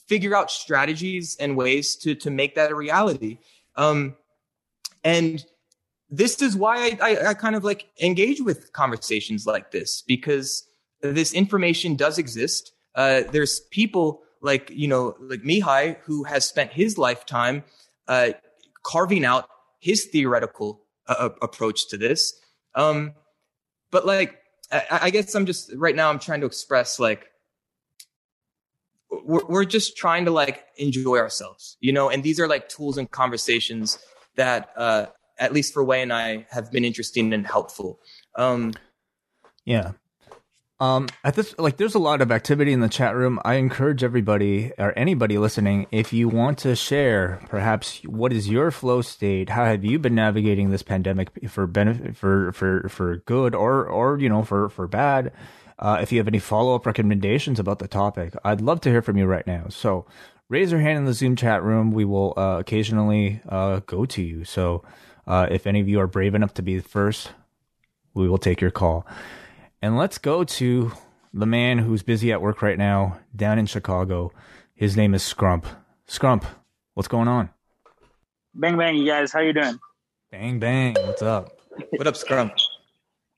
figure out strategies and ways to to make that a reality. Um, and this is why I, I, I kind of like engage with conversations like this because this information does exist. Uh, there's people like you know like Mihaly who has spent his lifetime uh, carving out his theoretical uh, approach to this. Um, but like, I, I, guess I'm just right now. I'm trying to express like we're, we're just trying to like enjoy ourselves, you know. And these are like tools and conversations that, uh, at least for Wai and I, have been interesting and helpful. Um, yeah, um, at this, like, there's a lot of activity in the chat room. I encourage everybody or anybody listening, if you want to share, perhaps what is your flow state? How have you been navigating this pandemic for benefit, for for for good or or you know for for bad? Uh, if you have any follow up recommendations about the topic, I'd love to hear from you right now. So raise your hand in the Zoom chat room. We will uh, occasionally uh, go to you. So uh, if any of you are brave enough to be the first, we will take your call. And let's go to the man who's busy at work right now down in Chicago. His name is Scrump. Scrump, what's going on? Bang bang, you guys. How you doing? Bang bang. What's up? what up, Scrump?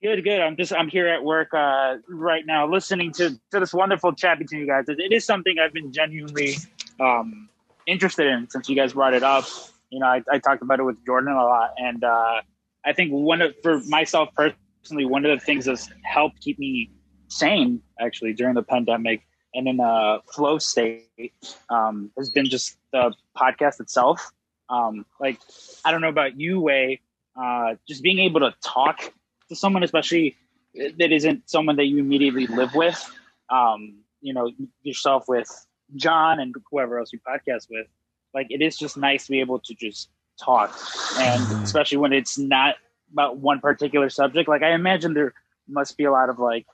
Good, good. I'm just I'm here at work uh, right now, listening to to this wonderful chat between you guys. It, it is something I've been genuinely um, interested in since you guys brought it up. You know, I, I talked about it with Jordan a lot, and uh, I think one of for myself personally personally, one of the things that's helped keep me sane actually during the pandemic and in a flow state um, has been just the podcast itself. Um, like, I don't know about you, Wai, uh, just being able to talk to someone, especially that isn't someone that you immediately live with, um, you know, yourself with John and whoever else you podcast with. Like, it is just nice to be able to just talk. And mm-hmm. especially when it's not about one particular subject. Like I imagine there must be a lot of like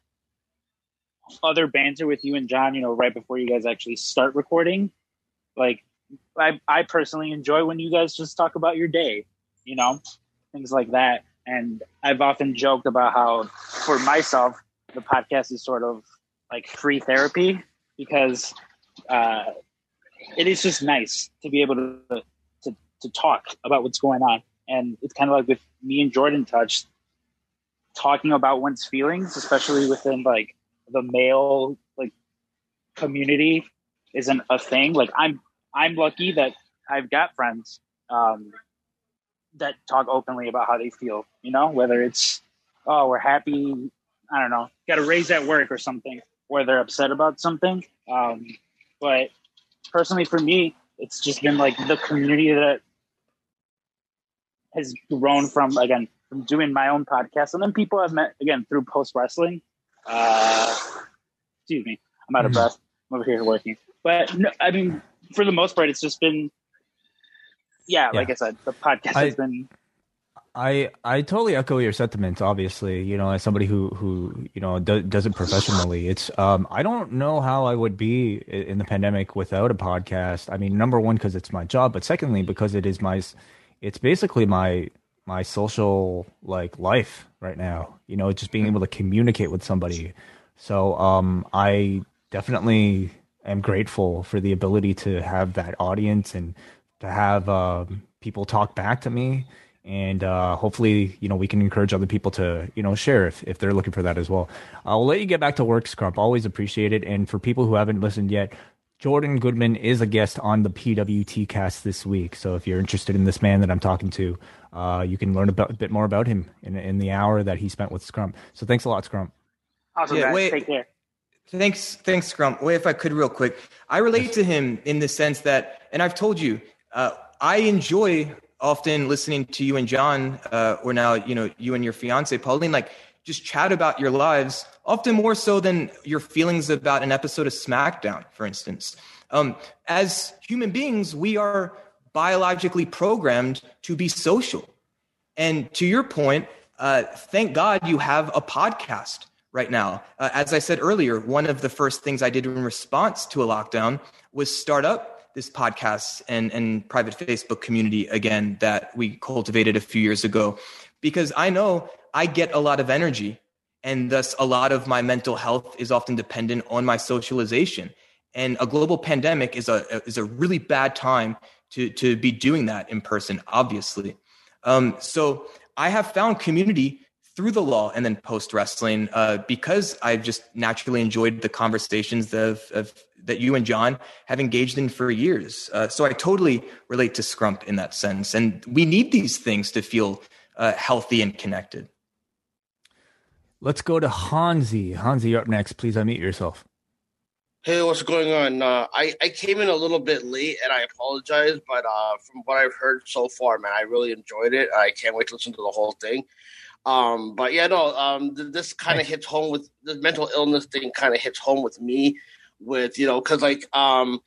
other banter with you and John, you know, right before you guys actually start recording. Like I I personally enjoy when you guys just talk about your day, you know, things like that. And I've often joked about how for myself the podcast is sort of like free therapy because uh, it is just nice to be able to, to to talk about what's going on. And it's kind of like with me and Jordan touch talking about one's feelings, especially within like the male like community isn't a thing. Like I'm I'm lucky that I've got friends um, that talk openly about how they feel, you know, whether it's oh, we're happy, I don't know, got a raise at work or something, where they're upset about something. Um, but personally, for me, it's just been like the community that has grown from again from doing my own podcast, and then people I've met again through post wrestling. Uh, excuse me, I'm out of mm-hmm. breath. I'm over here working, but no, I mean, for the most part, it's just been, yeah, yeah. like I said, the podcast I, has been I I totally echo your sentiments. Obviously, you know, as somebody who who you know do, does it professionally, it's um I don't know how I would be in the pandemic without a podcast. I mean, number one because it's my job, but secondly because it is my it's basically my my social like life right now. You know, just being able to communicate with somebody. So um I definitely am grateful for the ability to have that audience and to have um, people talk back to me and uh, hopefully you know we can encourage other people to you know share if, if they're looking for that as well i'll let you get back to work scrump always appreciate it and for people who haven't listened yet jordan goodman is a guest on the pwt cast this week so if you're interested in this man that i'm talking to uh, you can learn about, a bit more about him in, in the hour that he spent with Scrum. so thanks a lot Scrum. awesome yeah, guys. Wait, take care Thanks, thanks, Scrum. Wai, if I could, real quick, I relate to him in the sense that, and I've told you, uh, I enjoy often listening to you and John, uh, or now you know you and your fiance Pauline, like just chat about your lives, often more so than your feelings about an episode of SmackDown, for instance. Um, as human beings, we are biologically programmed to be social, and to your point, uh, thank God you have a podcast right now. Uh, as I said earlier, one of the first things I did in response to a lockdown was start up this podcast and, and private Facebook community again that we cultivated a few years ago because I know I get a lot of energy and thus a lot of my mental health is often dependent on my socialization. And a global pandemic is a is a really bad time to to be doing that in person, obviously. Um, so I have found community through the law and then post wrestling uh, because I've just naturally enjoyed the conversations of, of, that you and John have engaged in for years. Uh, so I totally relate to Scrump in that sense. And we need these things to feel uh, healthy and connected. Let's go to Hansi. Hansi, you're up next. Please unmute yourself. Hey, what's going on? Uh, I, I came in a little bit late and I apologize, but uh, from what I've heard so far, man, I really enjoyed it. I can't wait to listen to the whole thing. Um, but yeah, no, um, this kind of hits home with the mental illness thing. Kind of hits home with me, with you know, because like, um,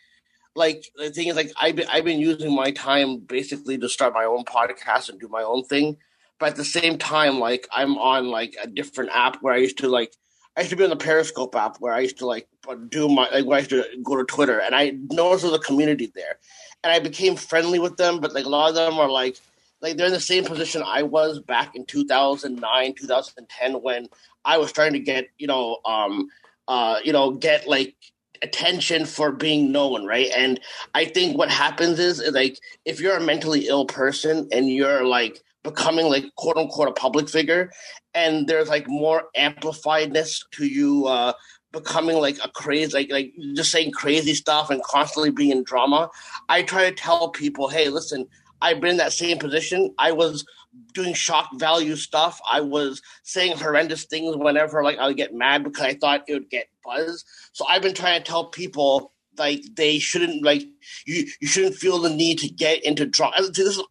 like the thing is, like I've been I've been using my time basically to start my own podcast and do my own thing. But at the same time, like I'm on like a different app where I used to like I used to be on the Periscope app where I used to like do my like where I used to go to Twitter and I noticed there's a community there, and I became friendly with them. But like a lot of them are like like they're in the same position I was back in 2009, 2010 when I was trying to get, you know, um, uh, you know, get like attention for being known, right? And I think what happens is, is like if you're a mentally ill person and you're like becoming like quote unquote a public figure, and there's like more amplifiedness to you uh, becoming like a crazy like like just saying crazy stuff and constantly being in drama. I try to tell people, hey, listen, I've been in that same position. I was doing shock value stuff. I was saying horrendous things whenever like I would get mad because I thought it would get buzz. So I've been trying to tell people like they shouldn't like you you shouldn't feel the need to get into drama.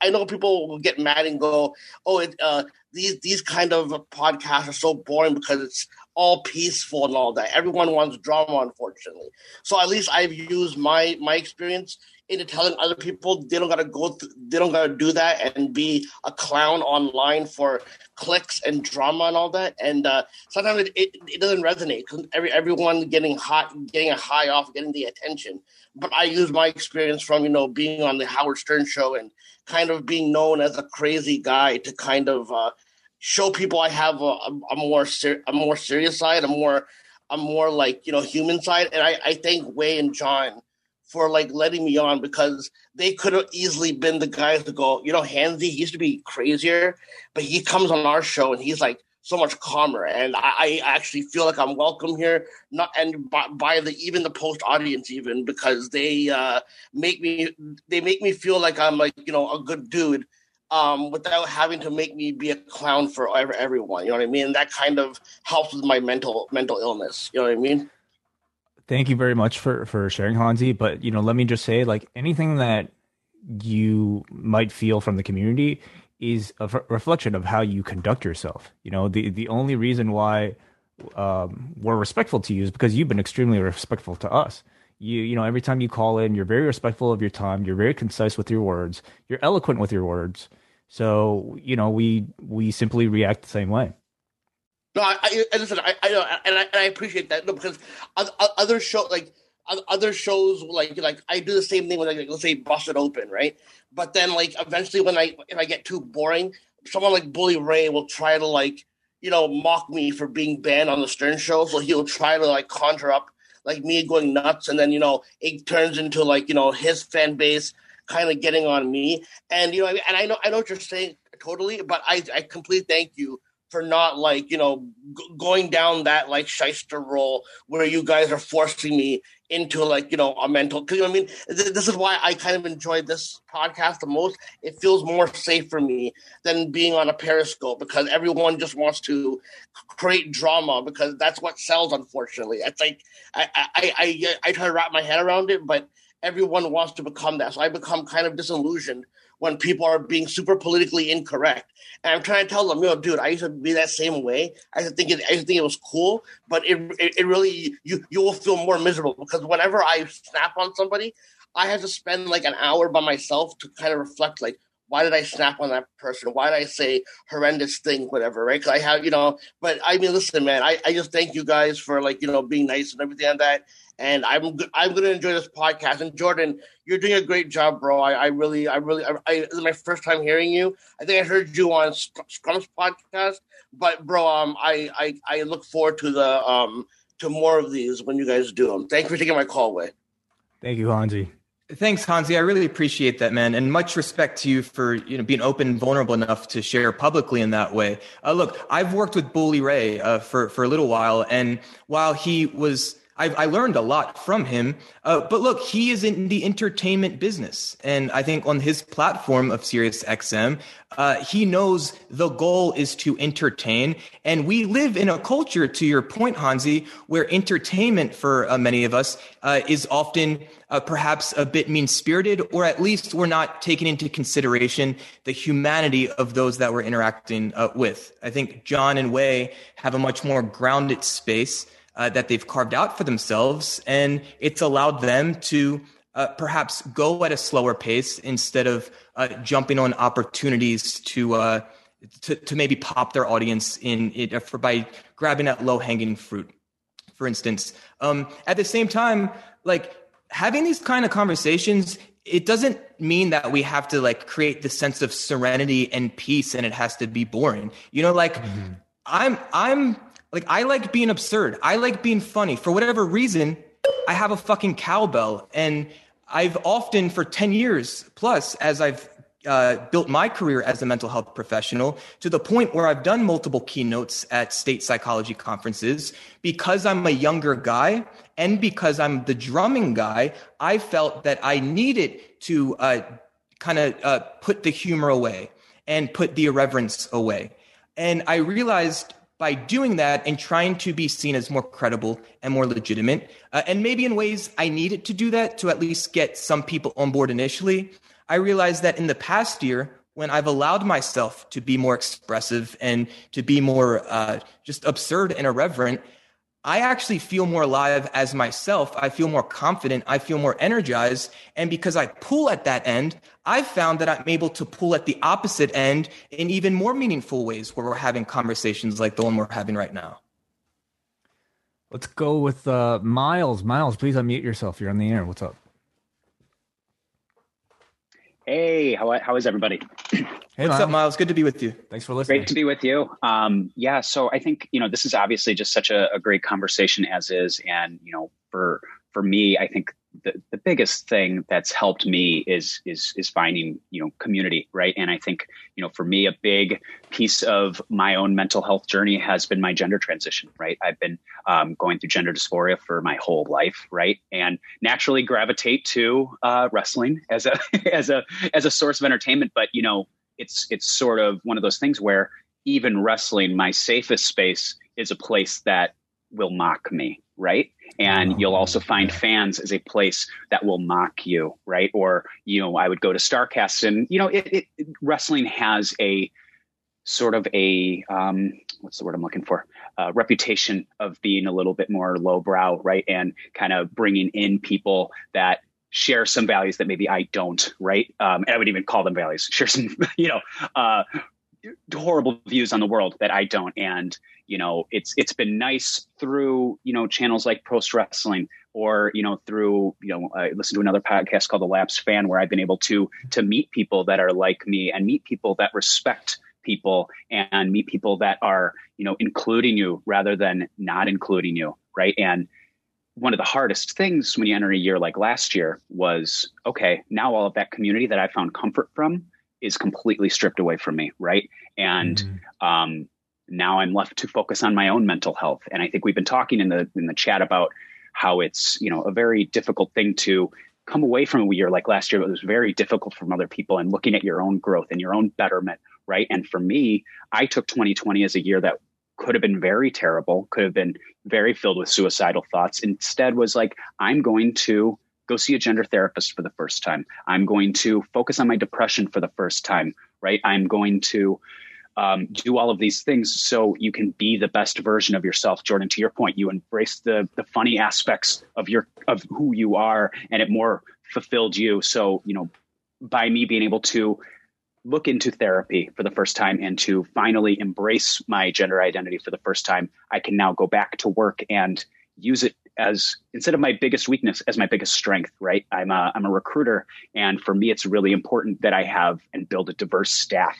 I know people will get mad and go, "Oh, it, uh, these these kind of podcasts are so boring because it's all peaceful and all that. Everyone wants drama, unfortunately. So at least I've used my my experience into telling other people they don't gotta go th- they don't gotta do that and be a clown online for clicks and drama and all that. And uh, sometimes it, it, it doesn't resonate because every everyone getting hot getting a high off getting the attention. But i use my experience from you know being on the howard stern show and kind of being known as a crazy guy to kind of uh, show people i have a, a more ser- a more serious side a more a more like you know human side. And i i thank Wai and john for like letting me on because they could have easily been the guys to go, you know, Hansi, he used to be crazier, but he comes on our show and he's like so much calmer. And I, I actually feel like I'm welcome here, not and by, by the even the post audience even because they uh, make me they make me feel like I'm like you know a good dude. Um, without having to make me be a clown for everyone, you know what I mean. That kind of helps with my mental mental illness. You know what I mean thank you very much for for sharing Hansi. But you know, let me just say, like anything that you might feel from the community is a f- reflection of how you conduct yourself. You know, the the only reason why um, we're respectful to you is because you've been extremely respectful to us. You you know, every time you call in, you're very respectful of your time. You're very concise with your words. You're eloquent with your words. So you know, we we simply react the same way. No, I, I listen. I, I know, and I, and I appreciate that. No, because other show like other shows like like I do the same thing when like let's say Busted Open, right? But then like eventually when I if I get too boring, someone like Bully Ray will try to like you know mock me for being banned on the Stern Show, so he'll try to like conjure up like me going nuts, and then you know it turns into like you know his fan base kind of getting on me, and you know and I know I know what you're saying totally, but I I completely thank you for not like you know g- going down that like shyster role where you guys are forcing me into like you know a mental you know I mean th- this is why I kind of enjoy this podcast the most. It feels more safe for me than being on a Periscope because everyone just wants to create drama because that's what sells. Unfortunately, it's like I I I, I try to wrap my head around it, but everyone wants to become that, so I become kind of disillusioned when people are being super politically incorrect. And I'm trying to tell them, you know, dude, I used to be that same way. I used to think it, I used to think it was cool, but it, it, it really you you will feel more miserable because whenever I snap on somebody, I have to spend like an hour by myself to kind of reflect, like, why did I snap on that person? Why did I say horrendous thing, whatever, right? Because I have, you know, but I mean, listen, man, I, I just thank you guys for like, you know, being nice and everything like that and I'm I'm gonna enjoy this podcast. And Jordan, you're doing a great job, bro. I, I really, I really, I, I, this is my first time hearing you. I think I heard you on Scrum's podcast, but bro, um, I, I, I look forward to the um to more of these when you guys do them. Thank you for taking my call, away. Thank you, Hansi. Thanks, Hansi. I really appreciate that, man, and much respect to you for you know being open and vulnerable enough to share publicly in that way. Uh, look, I've worked with Bully Ray uh, for for a little while, and while he was I, I learned a lot from him. Uh, but look, he is in the entertainment business. And I think on his platform of SiriusXM, uh, he knows the goal is to entertain. And we live in a culture, to your point, Hansi, where entertainment for uh, many of us uh, is often uh, perhaps a bit mean spirited, or at least we're not taking into consideration the humanity of those that we're interacting uh, with. I think John and Wai have a much more grounded space uh, that they've carved out for themselves, and it's allowed them to uh, perhaps go at a slower pace instead of uh, jumping on opportunities to, uh, to to maybe pop their audience in it uh, for by grabbing at low hanging fruit. For instance, um, at the same time, like having these kind of conversations it doesn't mean that we have to like create the sense of serenity and peace and it has to be boring you know like mm-hmm. i'm i'm like I like being absurd. I like being funny. For whatever reason, I have a fucking cowbell. And I've often, for 10 years plus, as I've uh, built my career as a mental health professional to the point where I've done multiple keynotes at state psychology conferences. Because I'm a younger guy and because I'm the drumming guy, I felt that I needed to uh, kind of uh, put the humor away and put the irreverence away. And I realized by doing that and trying to be seen as more credible and more legitimate. Uh, and maybe in ways I needed to do that to at least get some people on board initially. I realized that in the past year, when I've allowed myself to be more expressive and to be more uh, just absurd and irreverent, I actually feel more alive as myself. I feel more confident. I feel more energized. And because I pull at that end, I've found that I'm able to pull at the opposite end in even more meaningful ways where we're having conversations like the one we're having right now. Let's go with uh, Miles. Miles, please unmute yourself. You're on the air. What's up? Hey, how, how is everybody? Hey, What's Miles. up, Miles? Good to be with you. Thanks for listening. Great to be with you. Um, yeah, so I think you know this is obviously just such a, a great conversation as is, and you know, for for me, I think the, the biggest thing that's helped me is is is finding you know community right? And i think you know for me a big piece of my own mental health journey has been my gender transition right? I've been um, going through gender dysphoria for my whole life right? And naturally gravitate to uh, wrestling as a as a as a source of entertainment. But you know it's it's sort of one of those things where even wrestling my safest space is a place that will mock me right? And you'll also find fans as a place that will mock you right? Or you know i would go to starcast and you know it, it wrestling has a sort of a um, what's the word i'm looking for? Uh, reputation of being a little bit more lowbrow right? And kind of bringing in people that share some values that maybe i don't right? Um, and i would even call them values share some you know uh, horrible views on the world that I don't. And, you know, it's it's been nice through, you know, channels like Post Wrestling or, you know, through, you know, I listen to another podcast called The Lapsed Fan where I've been able to to meet people that are like me and meet people that respect people and meet people that are, you know, including you rather than not including you. Right. And one of the hardest things when you enter a year like last year was okay, now all of that community that I found comfort from is completely stripped away from me, right? And mm-hmm. um, now I'm left to focus on my own mental health. And I think we've been talking in the in the chat about how it's you know a very difficult thing to come away from a year like last year. It was very difficult from other people and looking at your own growth and your own betterment, right? And for me, I took 2020 as a year that could have been very terrible, could have been very filled with suicidal thoughts. Instead, was like I'm going to go see a gender therapist for the first time. I'm going to focus on my depression for the first time, right? I'm going to um, do all of these things so you can be the best version of yourself. Jordan, to your point, you embrace the the funny aspects of your of who you are, and it more fulfilled you. So you know, by me being able to look into therapy for the first time and to finally embrace my gender identity for the first time, I can now go back to work and use it as instead of my biggest weakness as my biggest strength right? I'm a, I'm a recruiter and for me it's really important that i have and build a diverse staff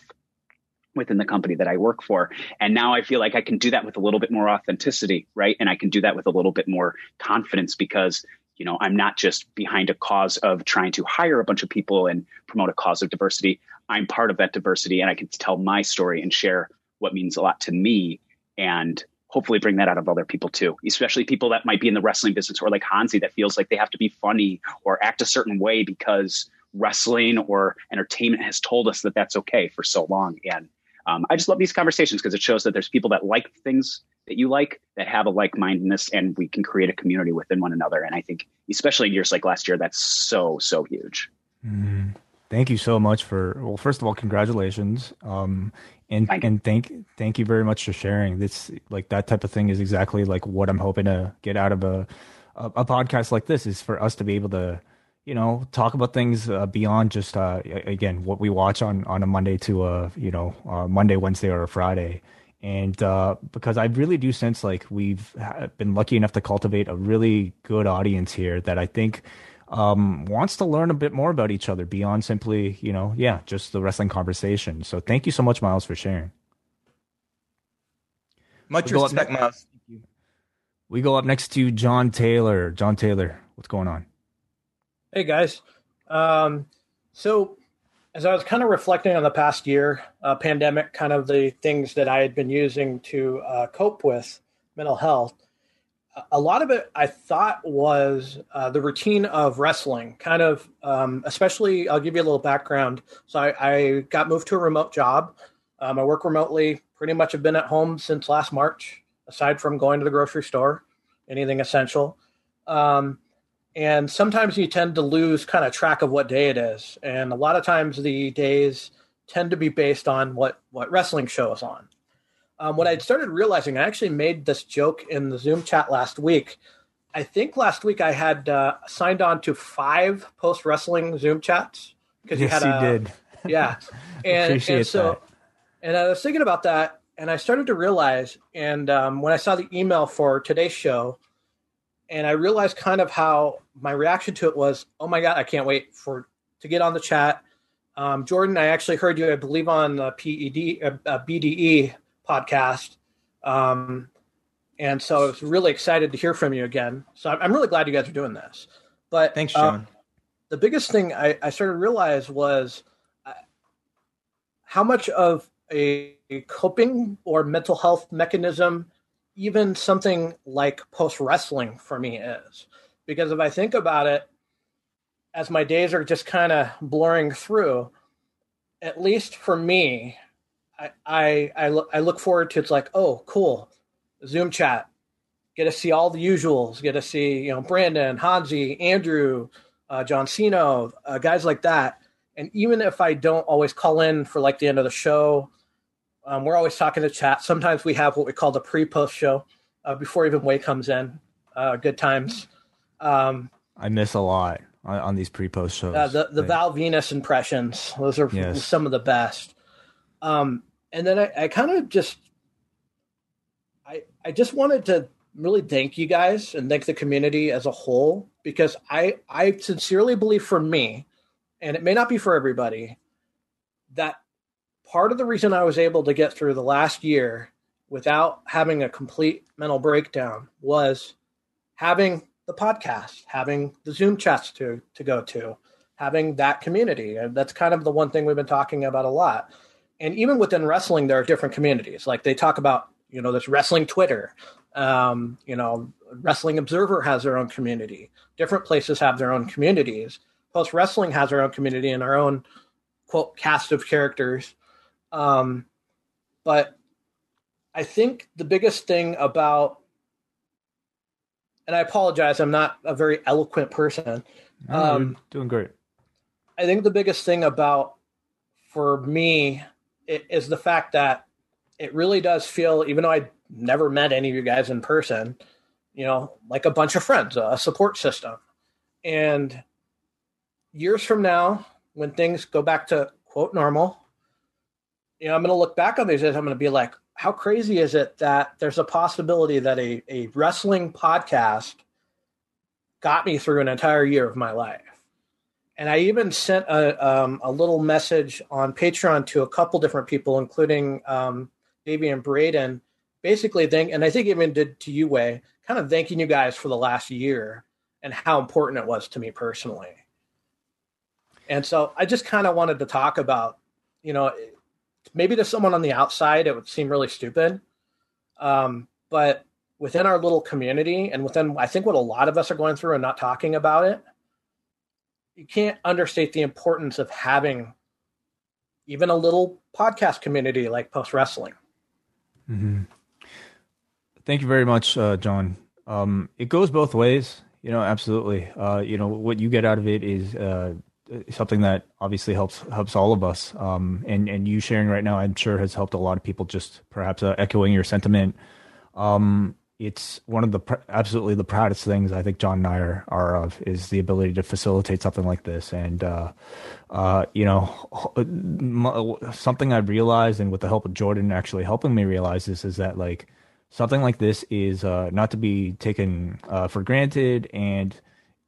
within the company that i work for. And now i feel like i can do that with a little bit more authenticity right? And i can do that with a little bit more confidence because you know i'm not just behind a cause of trying to hire a bunch of people and promote a cause of diversity. I'm part of that diversity and i can tell my story and share what means a lot to me. And hopefully bring that out of other people too, especially people that might be in the wrestling business or like Hansi that feels like they have to be funny or act a certain way because wrestling or entertainment has told us that that's okay for so long. And um, I just love these conversations because it shows that there's people that like things that you like that have a like mindedness and we can create a community within one another. And I think, especially in years like last year, that's so, so huge. Mm. Thank you so much for well, first of all, congratulations. Um, and thank and thank thank you very much for sharing. This like that type of thing is exactly like what I'm hoping to get out of a a, a podcast like this is for us to be able to you know talk about things uh, beyond just uh, again what we watch on on a Monday to a you know uh, Monday, Wednesday, or a Friday. And uh, because I really do sense like we've been lucky enough to cultivate a really good audience here that I think um, wants to learn a bit more about each other beyond simply, you know, yeah, just the wrestling conversation. So thank you so much, Miles, for sharing. Much we'll respect, Miles. We go up next to John Taylor. John Taylor, what's going on? Hey guys. Um, so as I was kind of reflecting on the past year, uh, pandemic, kind of the things that I had been using to uh, cope with mental health, a lot of it I thought was uh, the routine of wrestling, kind of, um, especially. I'll give you a little background. So I, I got moved to a remote job. Um, I work remotely. Pretty much have been at home since last March, aside from going to the grocery store, anything essential. Um, and sometimes you tend to lose kind of track of what day it is, and a lot of times the days tend to be based on what what wrestling show is on. Um, what I started realizing, I actually made this joke in the Zoom chat last week. I think last week I had uh, signed on to five post wrestling Zoom chats because yes, you had a, you did. Yeah, and, and so that. and I was thinking about that, and I started to realize, and um, when I saw the email for today's show, and I realized kind of how my reaction to it was, oh my god, I can't wait for to get on the chat. Um, Jordan, I actually heard you, I believe, on the PED uh, uh BDE podcast. Um, and so I was really excited to hear from you again. So I'm really glad you guys are doing this. But thanks, uh, John. the biggest thing I, I started to realize was uh, how much of a, a coping or mental health mechanism even something like post wrestling for me is. Because if I think about it, as my days are just kind of blurring through, at least for me, I, I I look I look forward to it's like oh cool, Zoom chat, get to see all the usuals, get to see you know Brandon, Hansi, Andrew, uh, John Cena, uh, guys like that. And even if I don't always call in for like the end of the show, um, we're always talking to chat. Sometimes we have what we call the pre-post show uh, before even Wai comes in. Uh, good times. Um, I miss a lot on, on these pre-post shows. Uh, the the Val Venis impressions; those are yes. some of the best. Um, and then I, I kind of just I I just wanted to really thank you guys and thank the community as a whole because I I sincerely believe for me, and it may not be for everybody, that part of the reason I was able to get through the last year without having a complete mental breakdown was having the podcast, having the Zoom chats to to go to, having that community. And that's kind of the one thing we've been talking about a lot and even within wrestling, there are different communities. Like they talk about, you know, there's wrestling Twitter. Um, you know, Wrestling Observer has their own community. Different places have their own communities. Post Wrestling has their own community and our own quote cast of characters. Um, but I think the biggest thing about, and I apologize, I'm not a very eloquent person. No, um, doing great. I think the biggest thing about for me is the fact that it really does feel, even though I never met any of you guys in person, you know, like a bunch of friends, a support system. And years from now, when things go back to quote normal, you know, I'm going to look back on these days. I'm going to be like, how crazy is it that there's a possibility that a, a wrestling podcast got me through an entire year of my life? And I even sent a, um, a little message on Patreon to a couple different people, including um, and Braden, basically thank, and I think even did to you, Wai, kind of thanking you guys for the last year and how important it was to me personally. And so I just kind of wanted to talk about, you know, maybe to someone on the outside, it would seem really stupid. Um, but within our little community and within, I think what a lot of us are going through and not talking about it, you can't understate the importance of having even a little podcast community like Post Wrestling. Mm-hmm. Thank you very much, uh, John. Um, it goes both ways, you know. Absolutely, uh, you know what you get out of it is uh, something that obviously helps helps all of us. Um, and and you sharing right now, I'm sure has helped a lot of people. Just perhaps uh, echoing your sentiment. Um, it's one of the pr- absolutely the proudest things I think John and I are, are of is the ability to facilitate something like this. And, uh, uh, you know, something I've realized and with the help of Jordan actually helping me realize this is that like something like this is, uh, not to be taken, uh, for granted. And,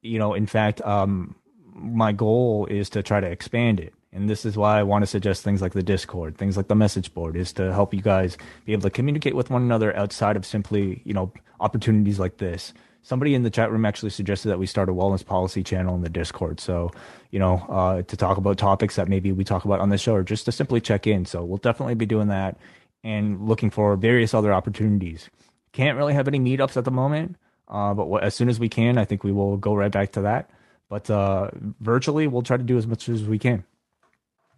you know, in fact, um, my goal is to try to expand it and this is why I want to suggest things like the Discord, things like the message board, is to help you guys be able to communicate with one another outside of simply, you know, opportunities like this. Somebody in the chat room actually suggested that we start a wellness policy channel in the Discord. So, you know, uh, to talk about topics that maybe we talk about on the show or just to simply check in. So we'll definitely be doing that and looking for various other opportunities. Can't really have any meetups at the moment, uh, but what, as soon as we can, I think we will go right back to that. But uh, virtually, we'll try to do as much as we can.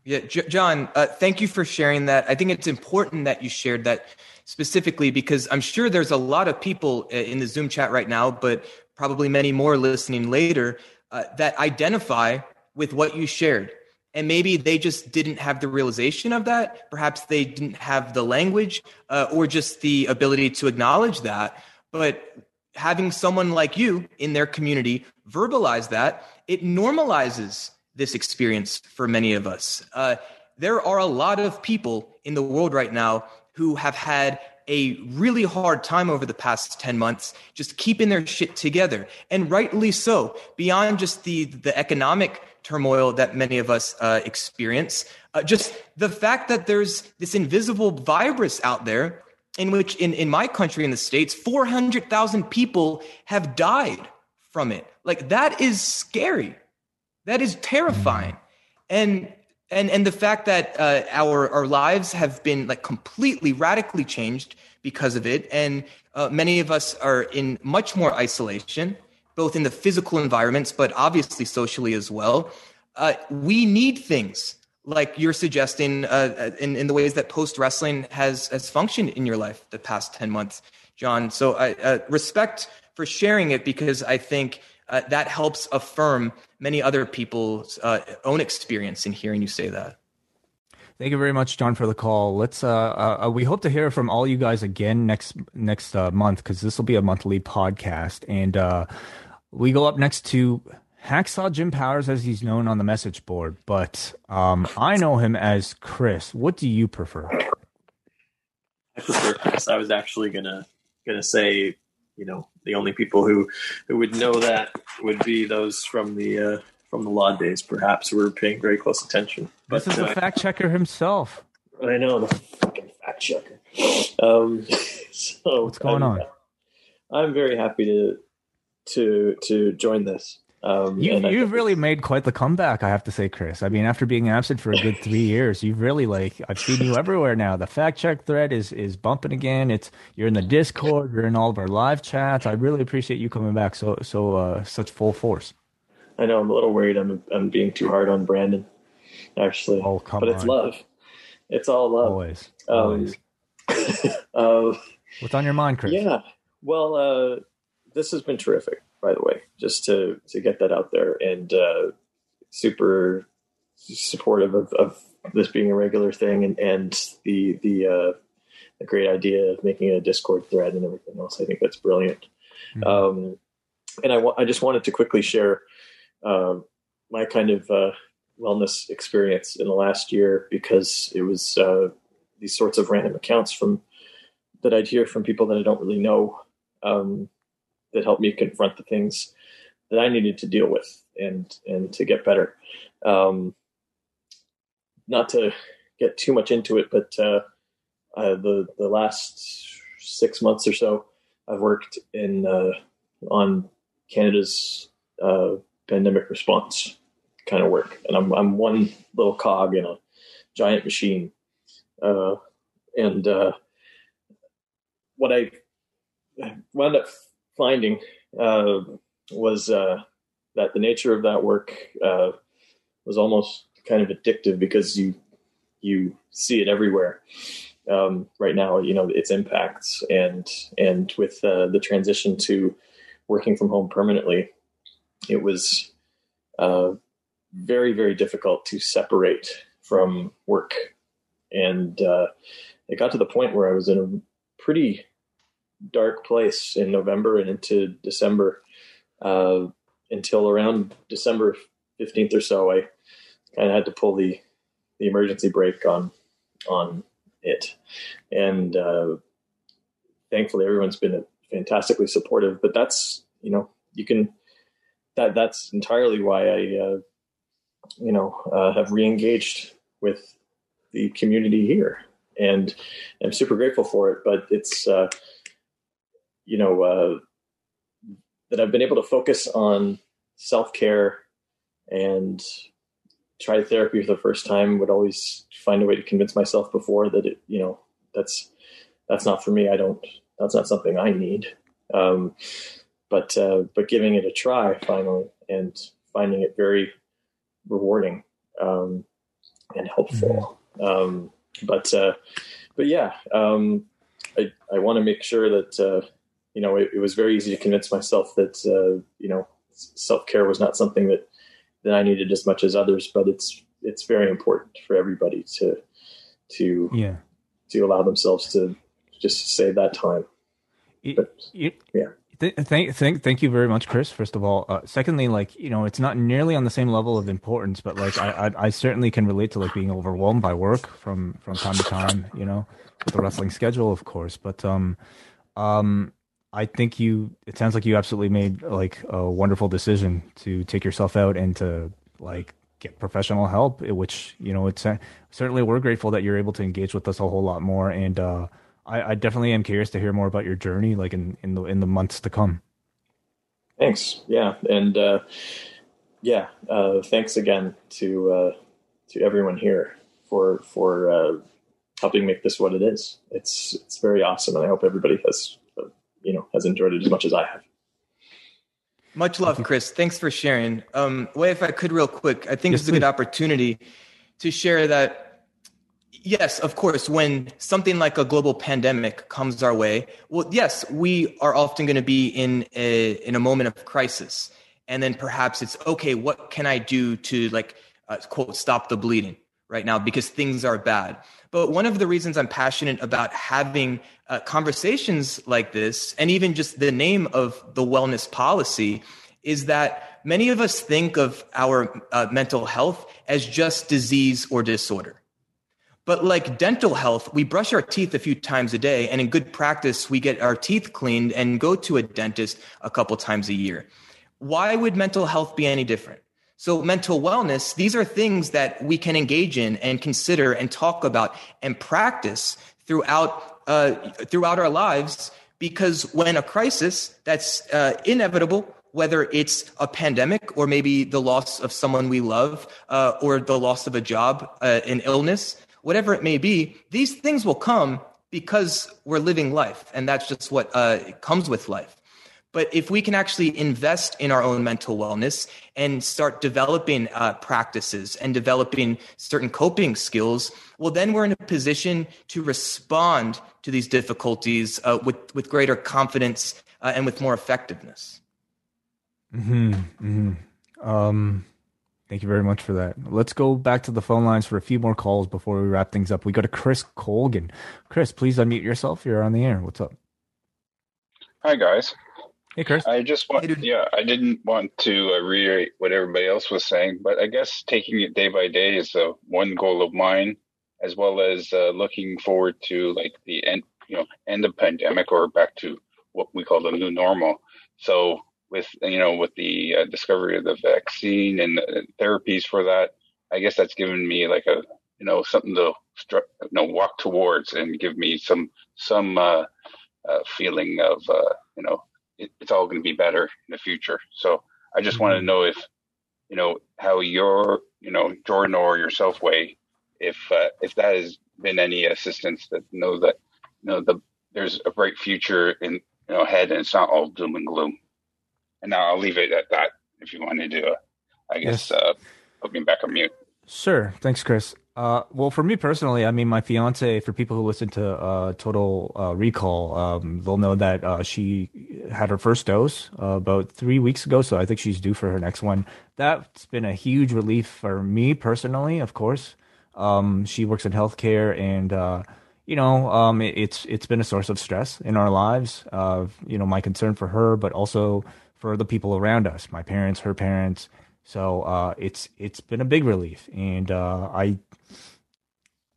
Yeah, J- John, uh, thank you for sharing that. I think it's important that you shared that specifically because I'm sure there's a lot of people uh, in the Zoom chat right now, but probably many more listening later uh, that identify with what you shared. and maybe they just didn't have the realization of that. Perhaps they didn't have the language uh, or just the ability to acknowledge that. But having someone like you in their community verbalize that, it normalizes this experience for many of us. Uh, there are a lot of people in the world right now who have had a really hard time over the past 10 months just keeping their shit together and rightly so beyond just the the economic turmoil that many of us uh, experience uh, just the fact that there's this invisible virus out there in which in, in my country in the states 400000 people have died from it like that is scary that is terrifying. And and and the fact that uh, our our lives have been like completely radically changed because of it. And uh, many of us are in much more isolation both in the physical environments but obviously socially as well. Uh, we need things like you're suggesting uh, in, in the ways that post wrestling has has functioned in your life the past 10 months john. So i uh, respect for sharing it because i think uh, that helps affirm many other people's uh, own experience in hearing you say that. Thank you very much, John, for the call. Let's. Uh, uh, uh we hope to hear from all you guys again next next uh, month because this will be a monthly podcast, and uh, we go up next to Hacksaw Jim Powers, as he's known on the message board. But um, I know him as Chris. What do you prefer? I prefer Chris. I was actually gonna gonna say you know the only people who who would know that would be those from the uh, from the LAW days, perhaps, who were paying very close attention. But, this is the uh, fact checker himself. I know the fucking fact checker. Um, so what's going I'm, on? I'm very happy to to to join this. Um, you, you've really made quite the comeback, I have to say, Chris. I mean, after being absent for a good three years, you've really like I've seen you everywhere now. The fact check thread is is bumping again. It's you're in the Discord, you're in all of our live chats. I really appreciate you coming back so so uh, such full force. I know I'm a little worried. I'm I'm being too hard on Brandon, actually. Oh come but on! It's love. It's all love. Always. Um, always. uh, What's on your mind, Chris? Yeah. Well, uh, this has been terrific by the way, just to to get that out there and uh, super supportive of, of, this being a regular thing and and the the uh, the great idea of making a Discord thread and everything else. I think that's brilliant. Mm-hmm. Um, and I I just wanted to quickly share uh, my kind of uh, wellness experience in the last year because it was uh, these sorts of random accounts from that I'd hear from people that I don't really know. Um, that helped me confront the things that I needed to deal with and and to get better. Um, not to get too much into it, but uh, the the last six months or so, I've worked in uh, on Canada's uh, pandemic response kind of work, and I'm I'm one little cog in a giant machine, uh, and uh, what I wound up finding uh, was uh, that the nature of that work uh, was almost kind of addictive because you you see it everywhere um, right now. You know its impacts and and with uh, the transition to working from home permanently, it was uh, very very difficult to separate from work, and uh, it got to the point where I was in a pretty dark place in November and into December uh, until around December 15th or so. I kind of had to pull the, the emergency brake on on it, and uh, thankfully everyone's been fantastically supportive. But that's you know you can that that's entirely why I uh, you know uh, have reengaged with the community here, and I'm super grateful for it. But it's uh, you know, uh, that I've been able to focus on self care and try therapy for the first time. Would always find a way to convince myself before that it, you know, that's that's not for me. I don't. That's not something I need. Um, but uh, but giving it a try finally and finding it very rewarding um, and helpful. Mm-hmm. Um, but uh, but yeah, um, I I want to make sure that uh, you know, it, it, was very easy to convince myself that, uh, you know, self care was not something that, that I needed as much as others, but it's, it's very important for everybody to to yeah to allow themselves to just save that time. But, yeah. Th- thank, thank, thank you very much, Chris. First of all, uh, secondly, like you know, it's not nearly on the same level of importance, but like I, I, I, certainly can relate to like being overwhelmed by work from from time to time. You know, with the wrestling schedule, of course. But um, um, I think you. It sounds like you absolutely made like a wonderful decision to take yourself out and to like get professional help. Which you know, it's certainly we're grateful that you're able to engage with us a whole lot more. And uh, I, I definitely am curious to hear more about your journey, like in in the in the months to come. Thanks. Yeah, and uh, yeah, uh, thanks again to uh, to everyone here for for uh, helping make this what it is. It's it's very awesome, and I hope everybody has you know has enjoyed it as much as I have. Much love, Chris. Thanks for sharing. Um, Wai, if I could, real quick, I think yes, it's a good opportunity to share that. Yes, of course, when something like a global pandemic comes our way, well, yes, we are often going to be in a in a moment of crisis, and then perhaps it's okay. What can I do to like uh, quote stop the bleeding right now because things are bad? But one of the reasons I'm passionate about having uh, conversations like this, and even just the name of the wellness policy, is that many of us think of our uh, mental health as just disease or disorder. But like dental health, we brush our teeth a few times a day, and in good practice, we get our teeth cleaned and go to a dentist a couple times a year. Why would mental health be any different? So mental wellness, these are things that we can engage in and consider and talk about and practice throughout uh, throughout our lives. Because when a crisis that's uh, inevitable, whether it's a pandemic or maybe the loss of someone we love uh, or the loss of a job, uh, an illness, whatever it may be, these things will come because we're living life, and that's just what uh, comes with life. But if we can actually invest in our own mental wellness and start developing uh, practices and developing certain coping skills, well, then we're in a position to respond to these difficulties uh, with, with greater confidence uh, and with more effectiveness. Hmm. hmm Um, thank you very much for that. Let's go back to the phone lines for a few more calls before we wrap things up. We go to Chris Colgan. Chris, please unmute yourself. You're on the air. What's up? Hi, guys. Hey, Chris. I just want, hey, yeah, I didn't want to uh, reiterate what everybody else was saying, but I guess taking it day by day is uh, one goal of mine, as well as uh, looking forward to like the end, you know, end of pandemic or back to what we call the new normal. So with you know with the uh, discovery of the vaccine and the therapies for that, I guess that's given me like a you know something to you know walk towards and give me some some uh, uh, feeling of you know it, it's all going to be better in the future. So I just mm-hmm. want to know if, you know, how your, you know, Jordan or yourself Wai if uh, if that has been any assistance that know that, you know, the there's a bright future in you know ahead and it's not all doom and gloom. And now I'll leave it at that. If you want to do, a, I guess, yes. uh, put me back on mute. Sure. Thanks, Chris. Uh, well, for me personally, I mean, my fiance, for people who listen to uh, Total uh, Recall, um, they'll know that uh, she had her first dose uh, about three weeks ago. So I think she's due for her next one. That's been a huge relief for me personally, of course. Um, she works in healthcare and, uh, you know, um, it, it's it's been a source of stress in our lives. you know, my concern for her, but also for the people around us, my parents, her parents. So it's it's been a big relief, and I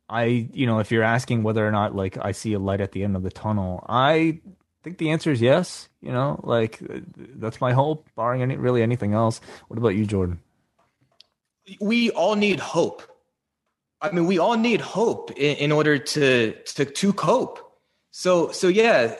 I, you know, if you're asking whether or not like I see a light at the end of the tunnel, I think the answer is yes. You know, like that's my hope, barring any really anything else. What about you, Jordan? We all need hope. I mean, we all need hope in, in order to to to cope. So so yeah,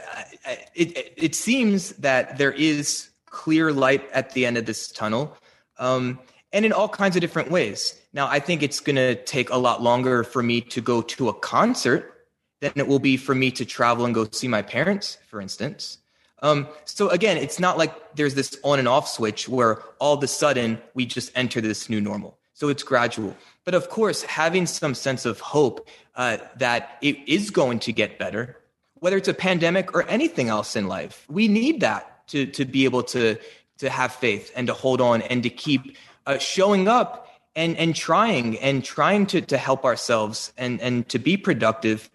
it it seems that there is clear light at the end of this tunnel, um, and in all kinds of different ways. Now, I think it's going to take a lot longer for me to go to a concert than it will be for me to travel and go see my parents, for instance. Um, so again, it's not like there's this on and off switch where all of a sudden we just enter this new normal. So it's gradual. But of course, having some sense of hope uh, that it is going to get better, whether it's a pandemic or anything else in life, we need that to to be able to to have faith and to hold on and to keep uh, showing up and and trying and trying to to help ourselves and and to be productive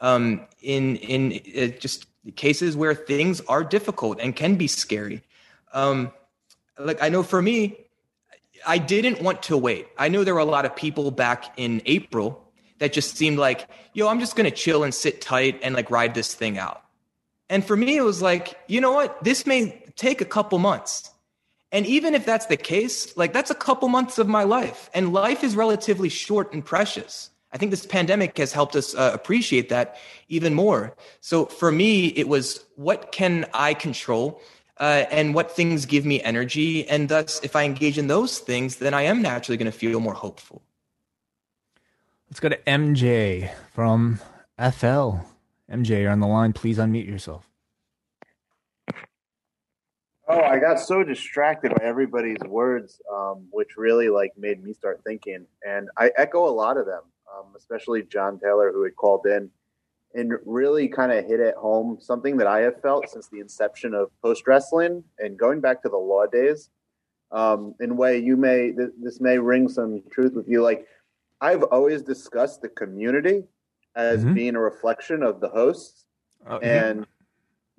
um, in in uh, just cases where things are difficult and can be scary. Um, like I know for me, I didn't want to wait. I knew there were a lot of people back in April that just seemed like, yo, I'm just gonna chill and sit tight and like ride this thing out. And for me, it was like, you know what? This may take a couple months. And even if that's the case, like that's a couple months of my life. And life is relatively short and precious. I think this pandemic has helped us uh, appreciate that even more. So for me, it was what can I control uh, and what things give me energy. And thus, if I engage in those things, then I am naturally going to feel more hopeful. Let's go to MJ from FL. MJ, you're on the line. Please unmute yourself. Oh, I got so distracted by everybody's words, um, which really like made me start thinking. And I echo a lot of them, um, especially John Taylor, who had called in and really kind of hit at home something that I have felt since the inception of post wrestling and going back to the LAW days. Um, in Wai, you may th- this may ring some truth with you. Like I've always discussed the community as mm-hmm. being a reflection of the hosts, uh, and. Yeah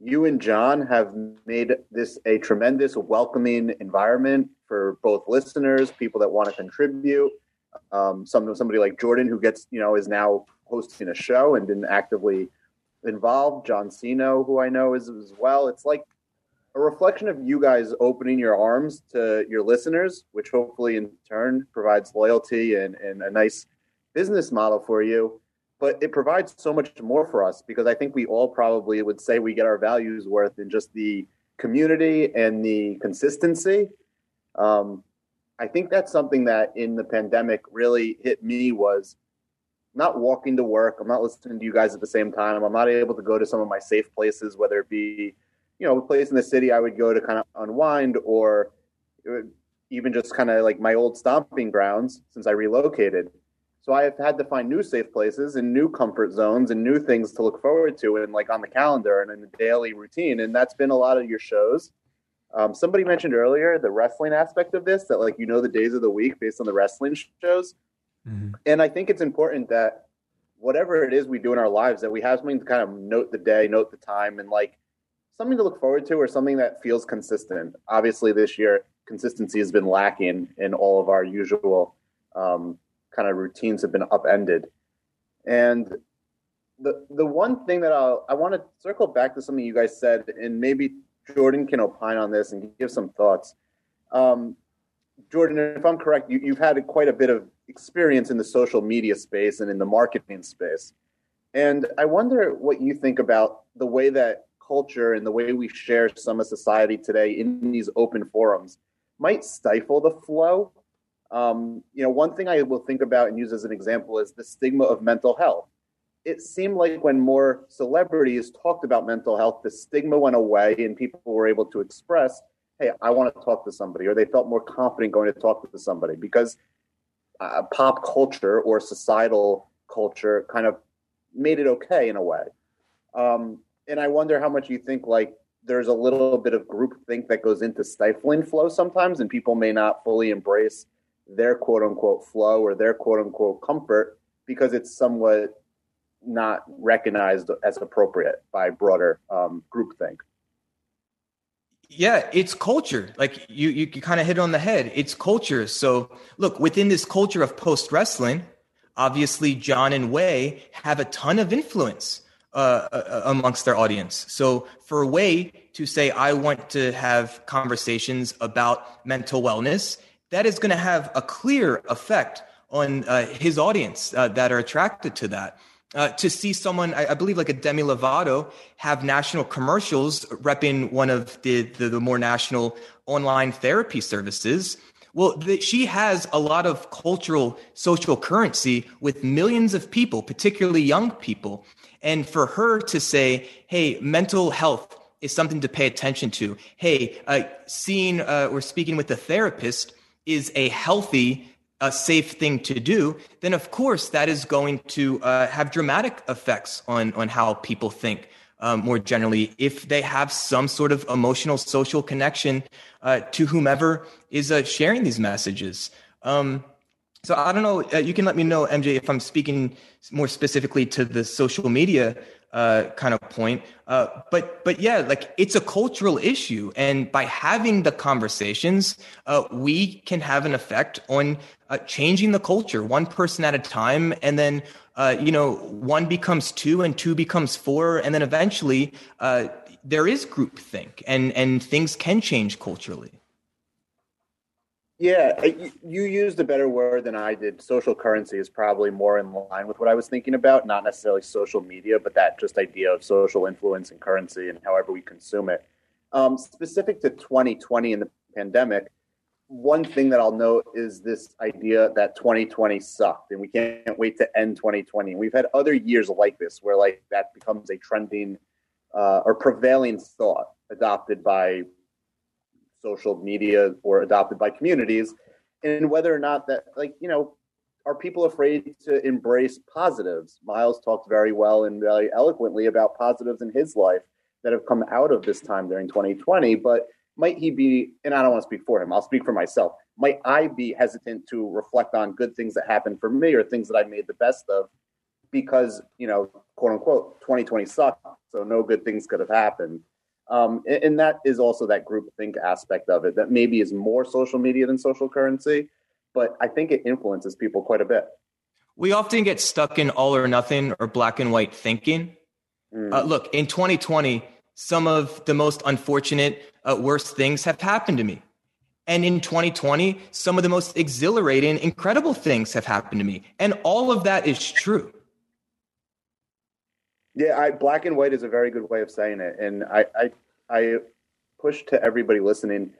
you and John have made this a tremendous welcoming environment for both listeners, people that want to contribute. Um, some somebody like Jordan who gets you know is now hosting a show and been actively involved. John Cino, who I know is as well. It's like a reflection of you guys opening your arms to your listeners, which hopefully in turn provides loyalty and, and a nice business model for you but it provides so much more for us because I think we all probably would say we get our values worth in just the community and the consistency. Um, I think that's something that in the pandemic really hit me was not walking to work. I'm not listening to you guys at the same time. I'm not able to go to some of my safe places, whether it be, you know, a place in the city I would go to kind of unwind or even just kind of like my old stomping grounds since I relocated. So I have had to find new safe places and new comfort zones and new things to look forward to and like on the calendar and in the daily routine. And that's been a lot of your shows. Um, somebody mentioned earlier the wrestling aspect of this, that like you know the days of the week based on the wrestling shows. Mm-hmm. And I think it's important that whatever it is we do in our lives, that we have something to kind of note the day, note the time, and like something to look forward to or something that feels consistent. Obviously, this year consistency has been lacking in all of our usual um, kind of routines have been upended. And the the one thing that I'll, I want to circle back to something you guys said, and maybe Jordan can opine on this and give some thoughts. Um, Jordan, if I'm correct, you, you've had quite a bit of experience in the social media space and in the marketing space. And I wonder what you think about the way that culture and the way we share some of society today in these open forums might stifle the flow um, you know, one thing I will think about and use as an example is the stigma of mental health. It seemed like when more celebrities talked about mental health, the stigma went away and people were able to express, hey, I want to talk to somebody, or they felt more confident going to talk to somebody because uh, pop culture or societal culture kind of made it okay in a way. Um, and I wonder how much you think like there's a little bit of group think that goes into stifling flow sometimes, and people may not fully embrace their quote unquote flow or their quote unquote comfort because it's somewhat not recognized as appropriate by broader um, groupthink. Yeah, it's culture. Like you, you kind of hit on the head. It's culture. So look, within this culture of post wrestling, obviously John and Wai have a ton of influence uh, uh, amongst their audience. So for Wai to say, I want to have conversations about mental wellness that is going to have a clear effect on uh, his audience uh, that are attracted to that. Uh, to see someone, I, I, believe like a Demi Lovato, have national commercials repping one of the, the, the more national online therapy services. Well, the, she has a lot of cultural, social currency with millions of people, particularly young people. And for her to say, hey, mental health is something to pay attention to. Hey, uh, seeing uh, or speaking with a therapist is a healthy, a safe thing to do, then of course that is going to uh, have dramatic effects on on how people think. Um, more generally, if they have some sort of emotional, social connection uh, to whomever is uh, sharing these messages. Um, So I don't know. Uh, you can let me know, MJ, if I'm speaking more specifically to the social media uh, kind of point. Uh, but but yeah, like it's a cultural issue, and by having the conversations, uh, we can have an effect on uh, changing the culture, one person at a time, and then uh, you know one becomes two, and two becomes four, and then eventually there is groupthink, and and things can change culturally. Yeah, you used a better word than I did. Social currency is probably more in line with what I was thinking about, not necessarily social media, but that just idea of social influence and currency and however we consume it. Um, specific to 2020 and the pandemic, one thing that I'll note is this idea that 2020 sucked and we can't wait to end 2020. We've had other years like this where like that becomes a trending uh, or prevailing thought adopted by social media or adopted by communities and whether or not that like you know are people afraid to embrace positives? Miles talked very well and very eloquently about positives in his life that have come out of this time during 2020 but might he be and i don't want to speak for him i'll speak for myself might i be hesitant to reflect on good things that happened for me or things that i made the best of because you know quote unquote 2020 sucked so no good things could have happened um, and, and, that is also that group think aspect of it that maybe is more social media than social currency, but I think it influences people quite a bit. We often get stuck in all or nothing or black and white thinking. Mm. Uh, look, in 2020, some of the most unfortunate, uh, worst things have happened to me. And in 2020, some of the most exhilarating, incredible things have happened to me. And all of that is true. Yeah, I, black and white is a very good way of saying it, and I, I, I push to everybody listening: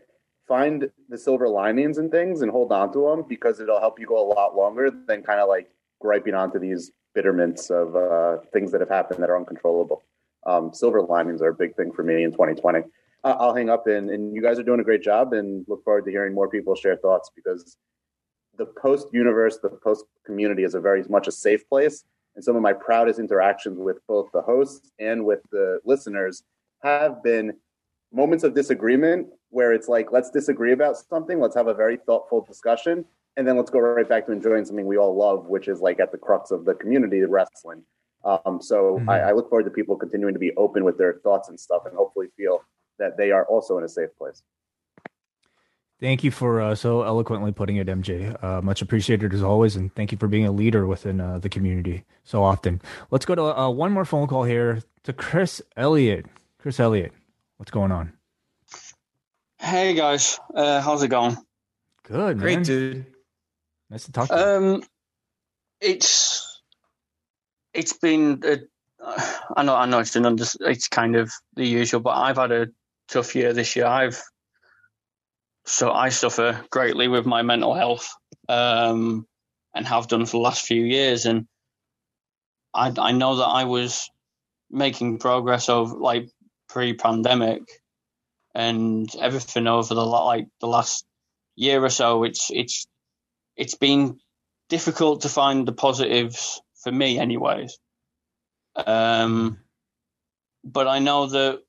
find the silver linings and things, and hold on to them because it'll help you go a lot longer than kind of like griping onto these bitterments of uh, things that have happened that are uncontrollable. Um, silver linings are a big thing for me in 2020. Uh, I'll hang up, and, and you guys are doing a great job, and look forward to hearing more people share thoughts because the post universe, the post community is a very much a safe place and some of my proudest interactions with both the hosts and with the listeners have been moments of disagreement where it's like let's disagree about something let's have a very thoughtful discussion and then let's go right back to enjoying something we all love which is like at the crux of the community wrestling um, so mm-hmm. I, I look forward to people continuing to be open with their thoughts and stuff and hopefully feel that they are also in a safe place Thank you for uh, so eloquently putting it, MJ. Uh, much appreciated as always, and thank you for being a leader within uh, the community so often. Let's go to uh, one more phone call here to Chris Elliott. Chris Elliott, what's going on? Hey guys, uh, how's it going? Good, great, dude. Nice to talk to you. Um, it's it's been uh, I know I know it's an under, it's kind of the usual, but I've had a tough year this year. I've so I suffer greatly with my mental health um, and have done for the last few years. And I, I know that I was making progress over like pre-pandemic and everything over the like the last year or so. It's it's it's been difficult to find the positives for me, anyways. Um, but I know that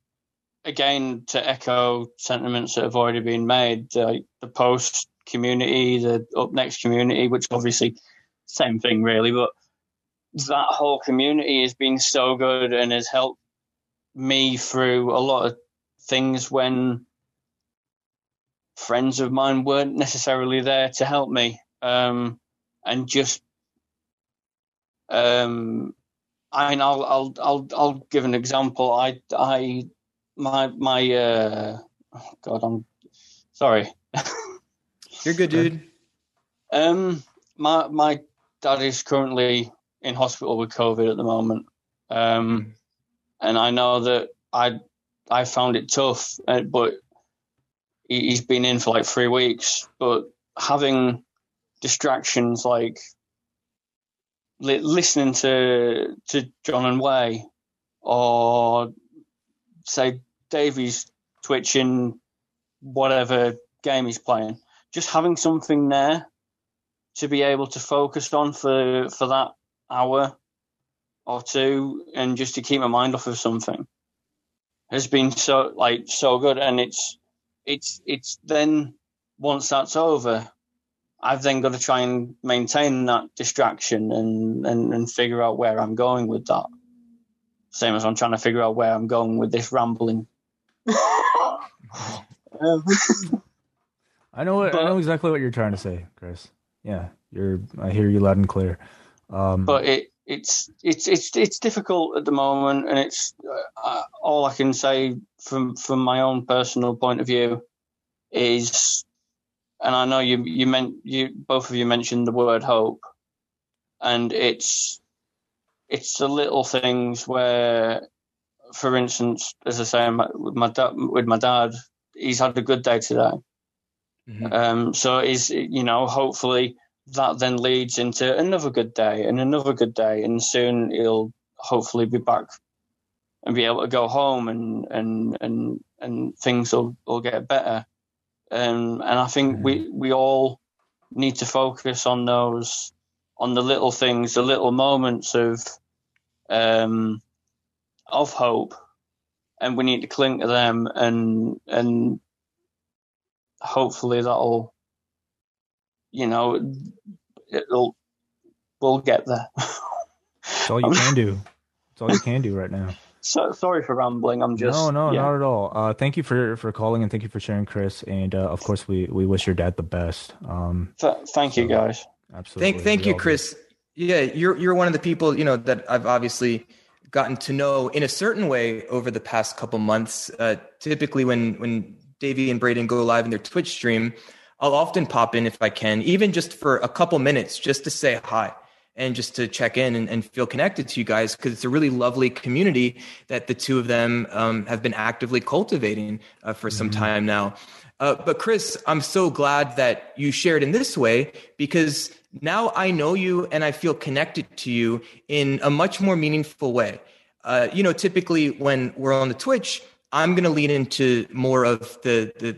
again, to echo sentiments that have already been made, the post community, the up next community, which obviously same thing really, but that whole community has been so good and has helped me through a lot of things when friends of mine weren't necessarily there to help me. Um, and just um, I mean, I'll I'll I'll I'll give an example. I I my my uh oh god i'm sorry. You're good dude. Um my my dad is currently in hospital with covid at the moment. Um mm. and i know that i i found it tough uh, but he, he's been in for like three weeks. But having distractions like li- listening to to john and Wai or say Davey's twitching whatever game he's playing, just having something there to be able to focus on for for that hour or two, and just to keep my mind off of something has been so like so good. And it's it's it's then once that's over, I've then got to try and maintain that distraction and, and, and figure out where I'm going with that. Same as I'm trying to figure out where I'm going with this rambling. I know. What, I know exactly what you're trying to say, Chris. Yeah, you're. I hear you loud and clear. Um, but it it's it's it's it's difficult at the moment, and it's uh, all I can say from from my own personal point of view is, and I know you you meant you both of you mentioned the word hope, and it's it's the little things where, for instance, as I say, with my dad, with my dad, he's had a good day today. Mm-hmm. Um, so is you know hopefully that then leads into another good day and another good day, and soon he'll hopefully be back and be able to go home, and and and and things will, will get better. Um, and I think we mm-hmm. we all need to focus on those on the little things, the little moments of um, of hope, and we need to cling to them and and hopefully that'll you know it'll we'll get there. it's all you can do. It's all you can do right now. So, sorry for rambling. I'm just no, no, yeah. not at all. Uh, thank you for for calling and thank you for sharing, Chris. And uh, of course, we we wish your dad the best. Um, Th- thank so, you, guys. Absolutely. Thank thank we you, Chris. Do. Yeah, you're you're one of the people you know that I've obviously gotten to know in a certain way over the past couple months. Uh, typically, when when Davey and Braden go live in their Twitch stream, I'll often pop in if I can, even just for a couple minutes, just to say hi and just to check in and, and feel connected to you guys because it's a really lovely community that the two of them um, have been actively cultivating uh, for mm-hmm. some time now. Uh, but Chris, I'm so glad that you shared in this way because now I know you and I feel connected to you in a much more meaningful way. Uh, you know, typically when we're on the Twitch, I'm going to lean into more of the, the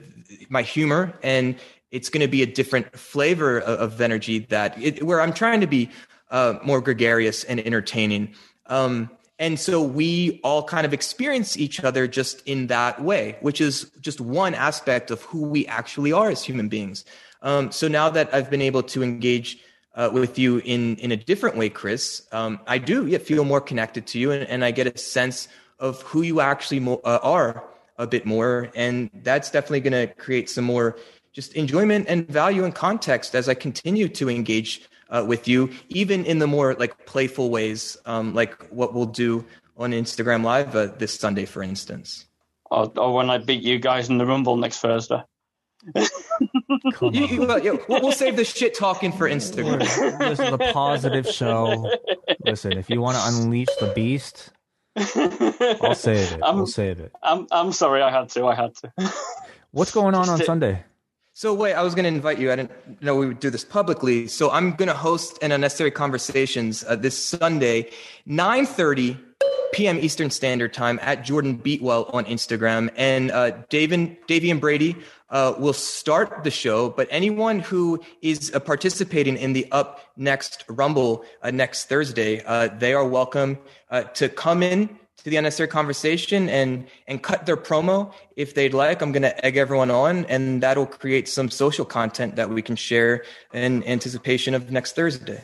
my humor, and it's going to be a different flavor of, of energy that it, where I'm trying to be uh, more gregarious and entertaining. Um, and so we all kind of experience each other just in that way, which is just one aspect of who we actually are as human beings. Um, so now that I've been able to engage uh, with you in in a different way, Chris, um, I do yeah, feel more connected to you, and, and I get a sense of who you actually mo- uh, are a bit more. And that's definitely going to create some more just enjoyment and value and context as I continue to engage uh, with you, even in the more like playful ways, um, like what we'll do on Instagram Live uh, this Sunday, for instance. Or, or, when I beat you guys in the Rumble next Thursday. you, you, we'll, we'll save the shit talking for Instagram. this is a positive show. Listen, if you want to unleash the beast, I'll save it. I'm, we'll save it. I'm I'm sorry. I had to. I had to. What's going on on to, Sunday? So wait, I was going to invite you. I didn't know we would do this publicly. So I'm going to host an unnecessary conversations uh, this Sunday, 9:30 p.m. Eastern Standard Time at Jordan Beatwell on Instagram. And uh, Davey, and Brady uh, will start the show. But anyone who is uh, participating in the Up Next Rumble uh, next Thursday, uh, they are welcome uh, to come in to the unnecessary conversation and and cut their promo if they'd like. I'm going to egg everyone on, and that'll create some social content that we can share in anticipation of next Thursday.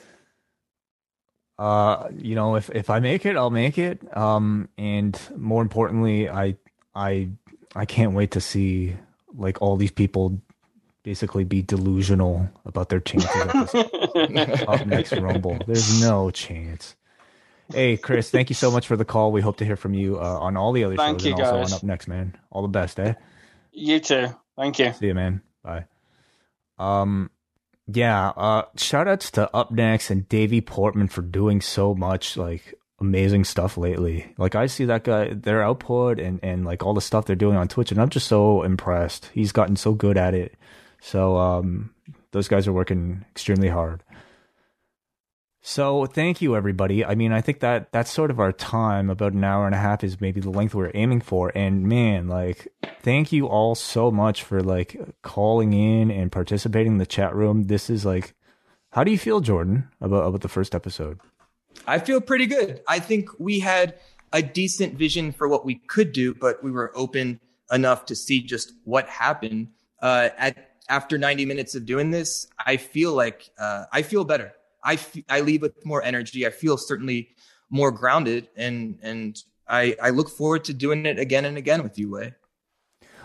Uh, you know, if if I make it, I'll make it. Um, and more importantly, I I I can't wait to see like all these people basically be delusional about their chances up next Rumble. There's no chance. Hey, Chris, thank you so much for the call. We hope to hear from you uh, on all the other thank shows you, and also guys. on Up Next, man. All the best, eh? You too. Thank you. See you, man. Bye. Um, yeah. Uh, shout outs to Up Next and Davey Portman for doing so much like amazing stuff lately. Like I see that guy, their output and and like all the stuff they're doing on Twitch, and I'm just so impressed. He's gotten so good at it. So um, those guys are working extremely hard. So thank you everybody. I mean, I think that that's sort of our time. About an hour and a half is maybe the length we're aiming for. And man, like thank you all so much for like calling in and participating in the chat room. This is like how do you feel, Jordan, about about the first episode? I feel pretty good. I think we had a decent vision for what we could do, but we were open enough to see just what happened. Uh, at after 90 minutes of doing this, I feel like uh, I feel better. I, f- I leave with more energy. I feel certainly more grounded, and and I I look forward to doing it again and again with you, Wai.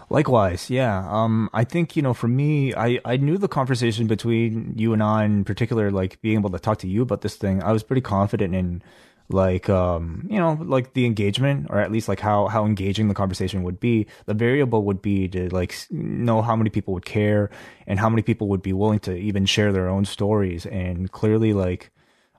Likewise, yeah. Um, I think you know, for me, I I knew the conversation between you and I, in particular, like being able to talk to you about this thing. I was pretty confident in like um you know like the engagement or at least like how how engaging the conversation would be. The variable would be to like know how many people would care and how many people would be willing to even share their own stories. And clearly like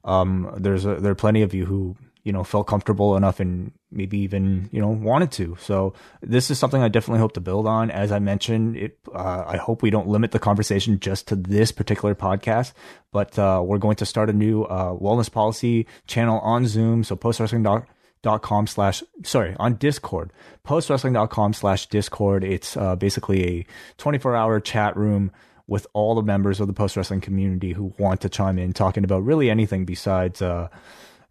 um there's a, there are plenty of you who you know felt comfortable enough and maybe even you know wanted to. So this is something i definitely hope to build on. As i mentioned it uh, i hope we don't limit the conversation just to this particular podcast but uh, we're going to start a new uh, wellness policy channel on zoom. So post wrestling dot com slash sorry on discord. Postwrestling.com slash discord. It's uh, basically a 24 hour chat room with all the members of the post wrestling community who want to chime in talking about really anything besides uh,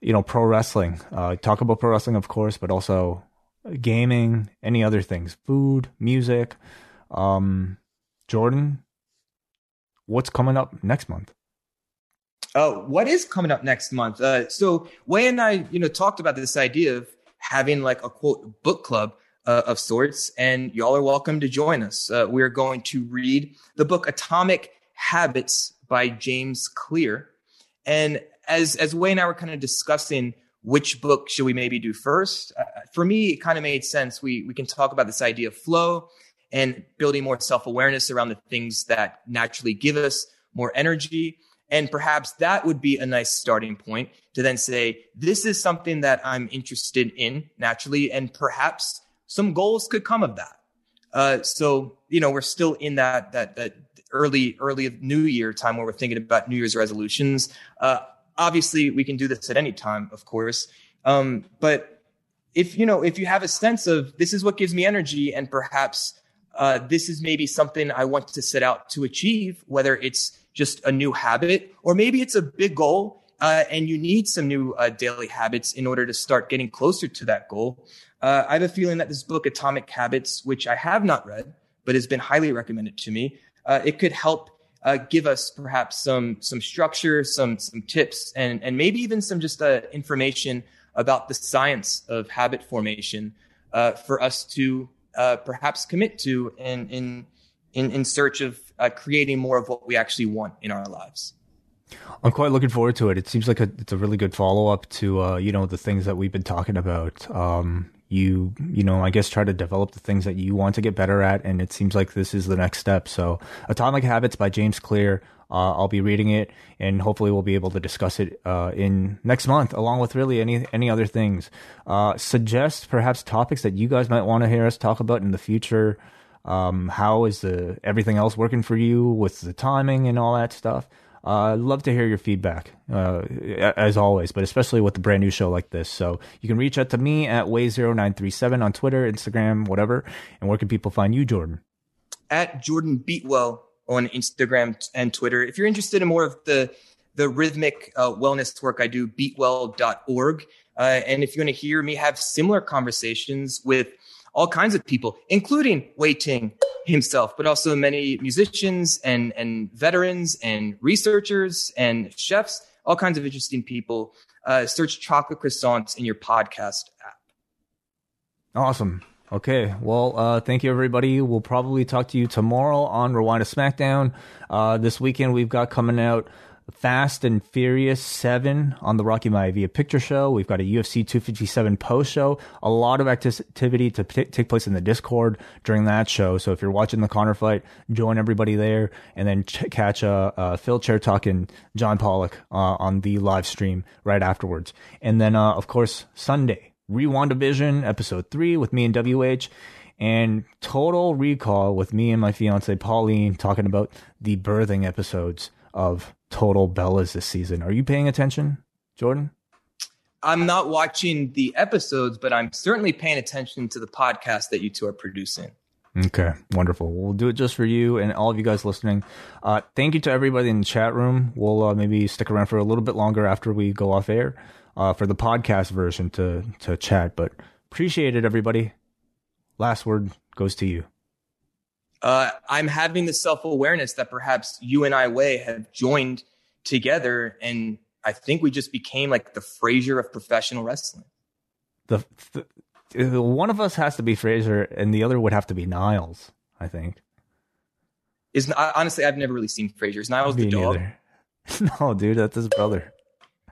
you know, pro wrestling. Uh, talk about pro wrestling, of course, but also gaming, any other things, food, music. Um, Jordan, what's coming up next month? Oh, what is coming up next month? Uh, so Wai and I, you know, talked about this idea of having like a quote book club uh, of sorts, and y'all are welcome to join us. Uh, we are going to read the book Atomic Habits by James Clear. And as as Wai and I were kind of discussing which book should we maybe do first, uh, for me it kind of made sense. We we can talk about this idea of flow and building more self awareness around the things that naturally give us more energy. And perhaps that would be a nice starting point to then say, this is something that I'm interested in naturally, and perhaps some goals could come of that. Uh, so, you know, we're still in that, that, that early, early new year time where we're thinking about New Year's resolutions. Uh, obviously we can do this at any time, of course. Um, but if you know, if you have a sense of this is what gives me energy, and perhaps uh, this is maybe something I want to set out to achieve, whether it's just a new habit or maybe it's a big goal, uh, and you need some new uh, daily habits in order to start getting closer to that goal. Uh, I have a feeling that this book, Atomic Habits, which I have not read but has been highly recommended to me, uh, it could help uh, give us perhaps some some structure, some some tips, and and maybe even some just uh, information about the science of habit formation uh, for us to uh, perhaps commit to in in in, in search of uh, creating more of what we actually want in our lives. I'm quite looking forward to it. It seems like a, it's a really good follow up to uh, you know the things that we've been talking about. Um, you you know i guess try to develop the things that you want to get better at and it seems like this is the next step. So atomic habits by james clear uh, i'll be reading it and hopefully we'll be able to discuss it uh, in next month along with really any any other things. Uh, suggest perhaps topics that you guys might want to hear us talk about in the future. Um, how is the everything else working for you with the timing and all that stuff uh, I'd love to hear your feedback, uh, as always, but especially with the brand new show like this. So you can reach out to me at way0937 on Twitter, Instagram, whatever. And where can people find you, Jordan? At Jordan Beatwell on Instagram and Twitter. If you're interested in more of the the rhythmic uh, wellness work I do, beatwell.org. Uh, and if you want to hear me have similar conversations with all kinds of people, including Wai Ting himself, but also many musicians and, and veterans and researchers and chefs, all kinds of interesting people. Uh, search chocolate croissants in your podcast app. Awesome. Okay. Well, uh, thank you, everybody. We'll probably talk to you tomorrow on Rewind to SmackDown. Uh, this weekend, we've got coming out Fast and Furious 7 on the Rocky Maivia Picture Show. We've got a UFC 257 post show. A lot of activity to p- take place in the Discord during that show. So if you're watching the Conor fight, join everybody there and then ch- catch uh, uh, Phil Chair talking John Pollock uh, on the live stream right afterwards. And then, uh, of course, Sunday, Rewandavision episode 3 with me and WH and Total Recall with me and my fiance Pauline talking about the birthing episodes of total Bellas this season. Are you paying attention, Jordan? I'm not watching the episodes, but I'm certainly paying attention to the podcast that you two are producing. Okay, wonderful. We'll do it just for you and all of you guys listening. Uh, thank you to everybody in the chat room. We'll uh, maybe stick around for a little bit longer after we go off air uh, for the podcast version to to chat. But appreciate it, everybody. Last word goes to you. Uh, I'm having the self awareness that perhaps you and I Wai have joined together, and I think we just became like the Frasier of professional wrestling. The, the one of us has to be Frasier, and the other would have to be Niles. I think. Is honestly, I've never really seen Frasier. Is Niles Me the dog? no, dude, that's his brother.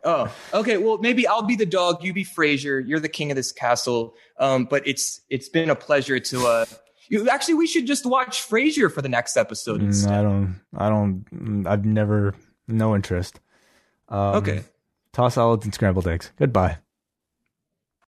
Oh, okay. Well, maybe I'll be the dog. You be Frasier. You're the king of this castle. Um, but it's it's been a pleasure to. Uh, you, actually, we should just watch Frasier for the next episode. Mm, I don't. I don't. I've never. No interest. Um, okay. Toss salads and scrambled eggs. Goodbye.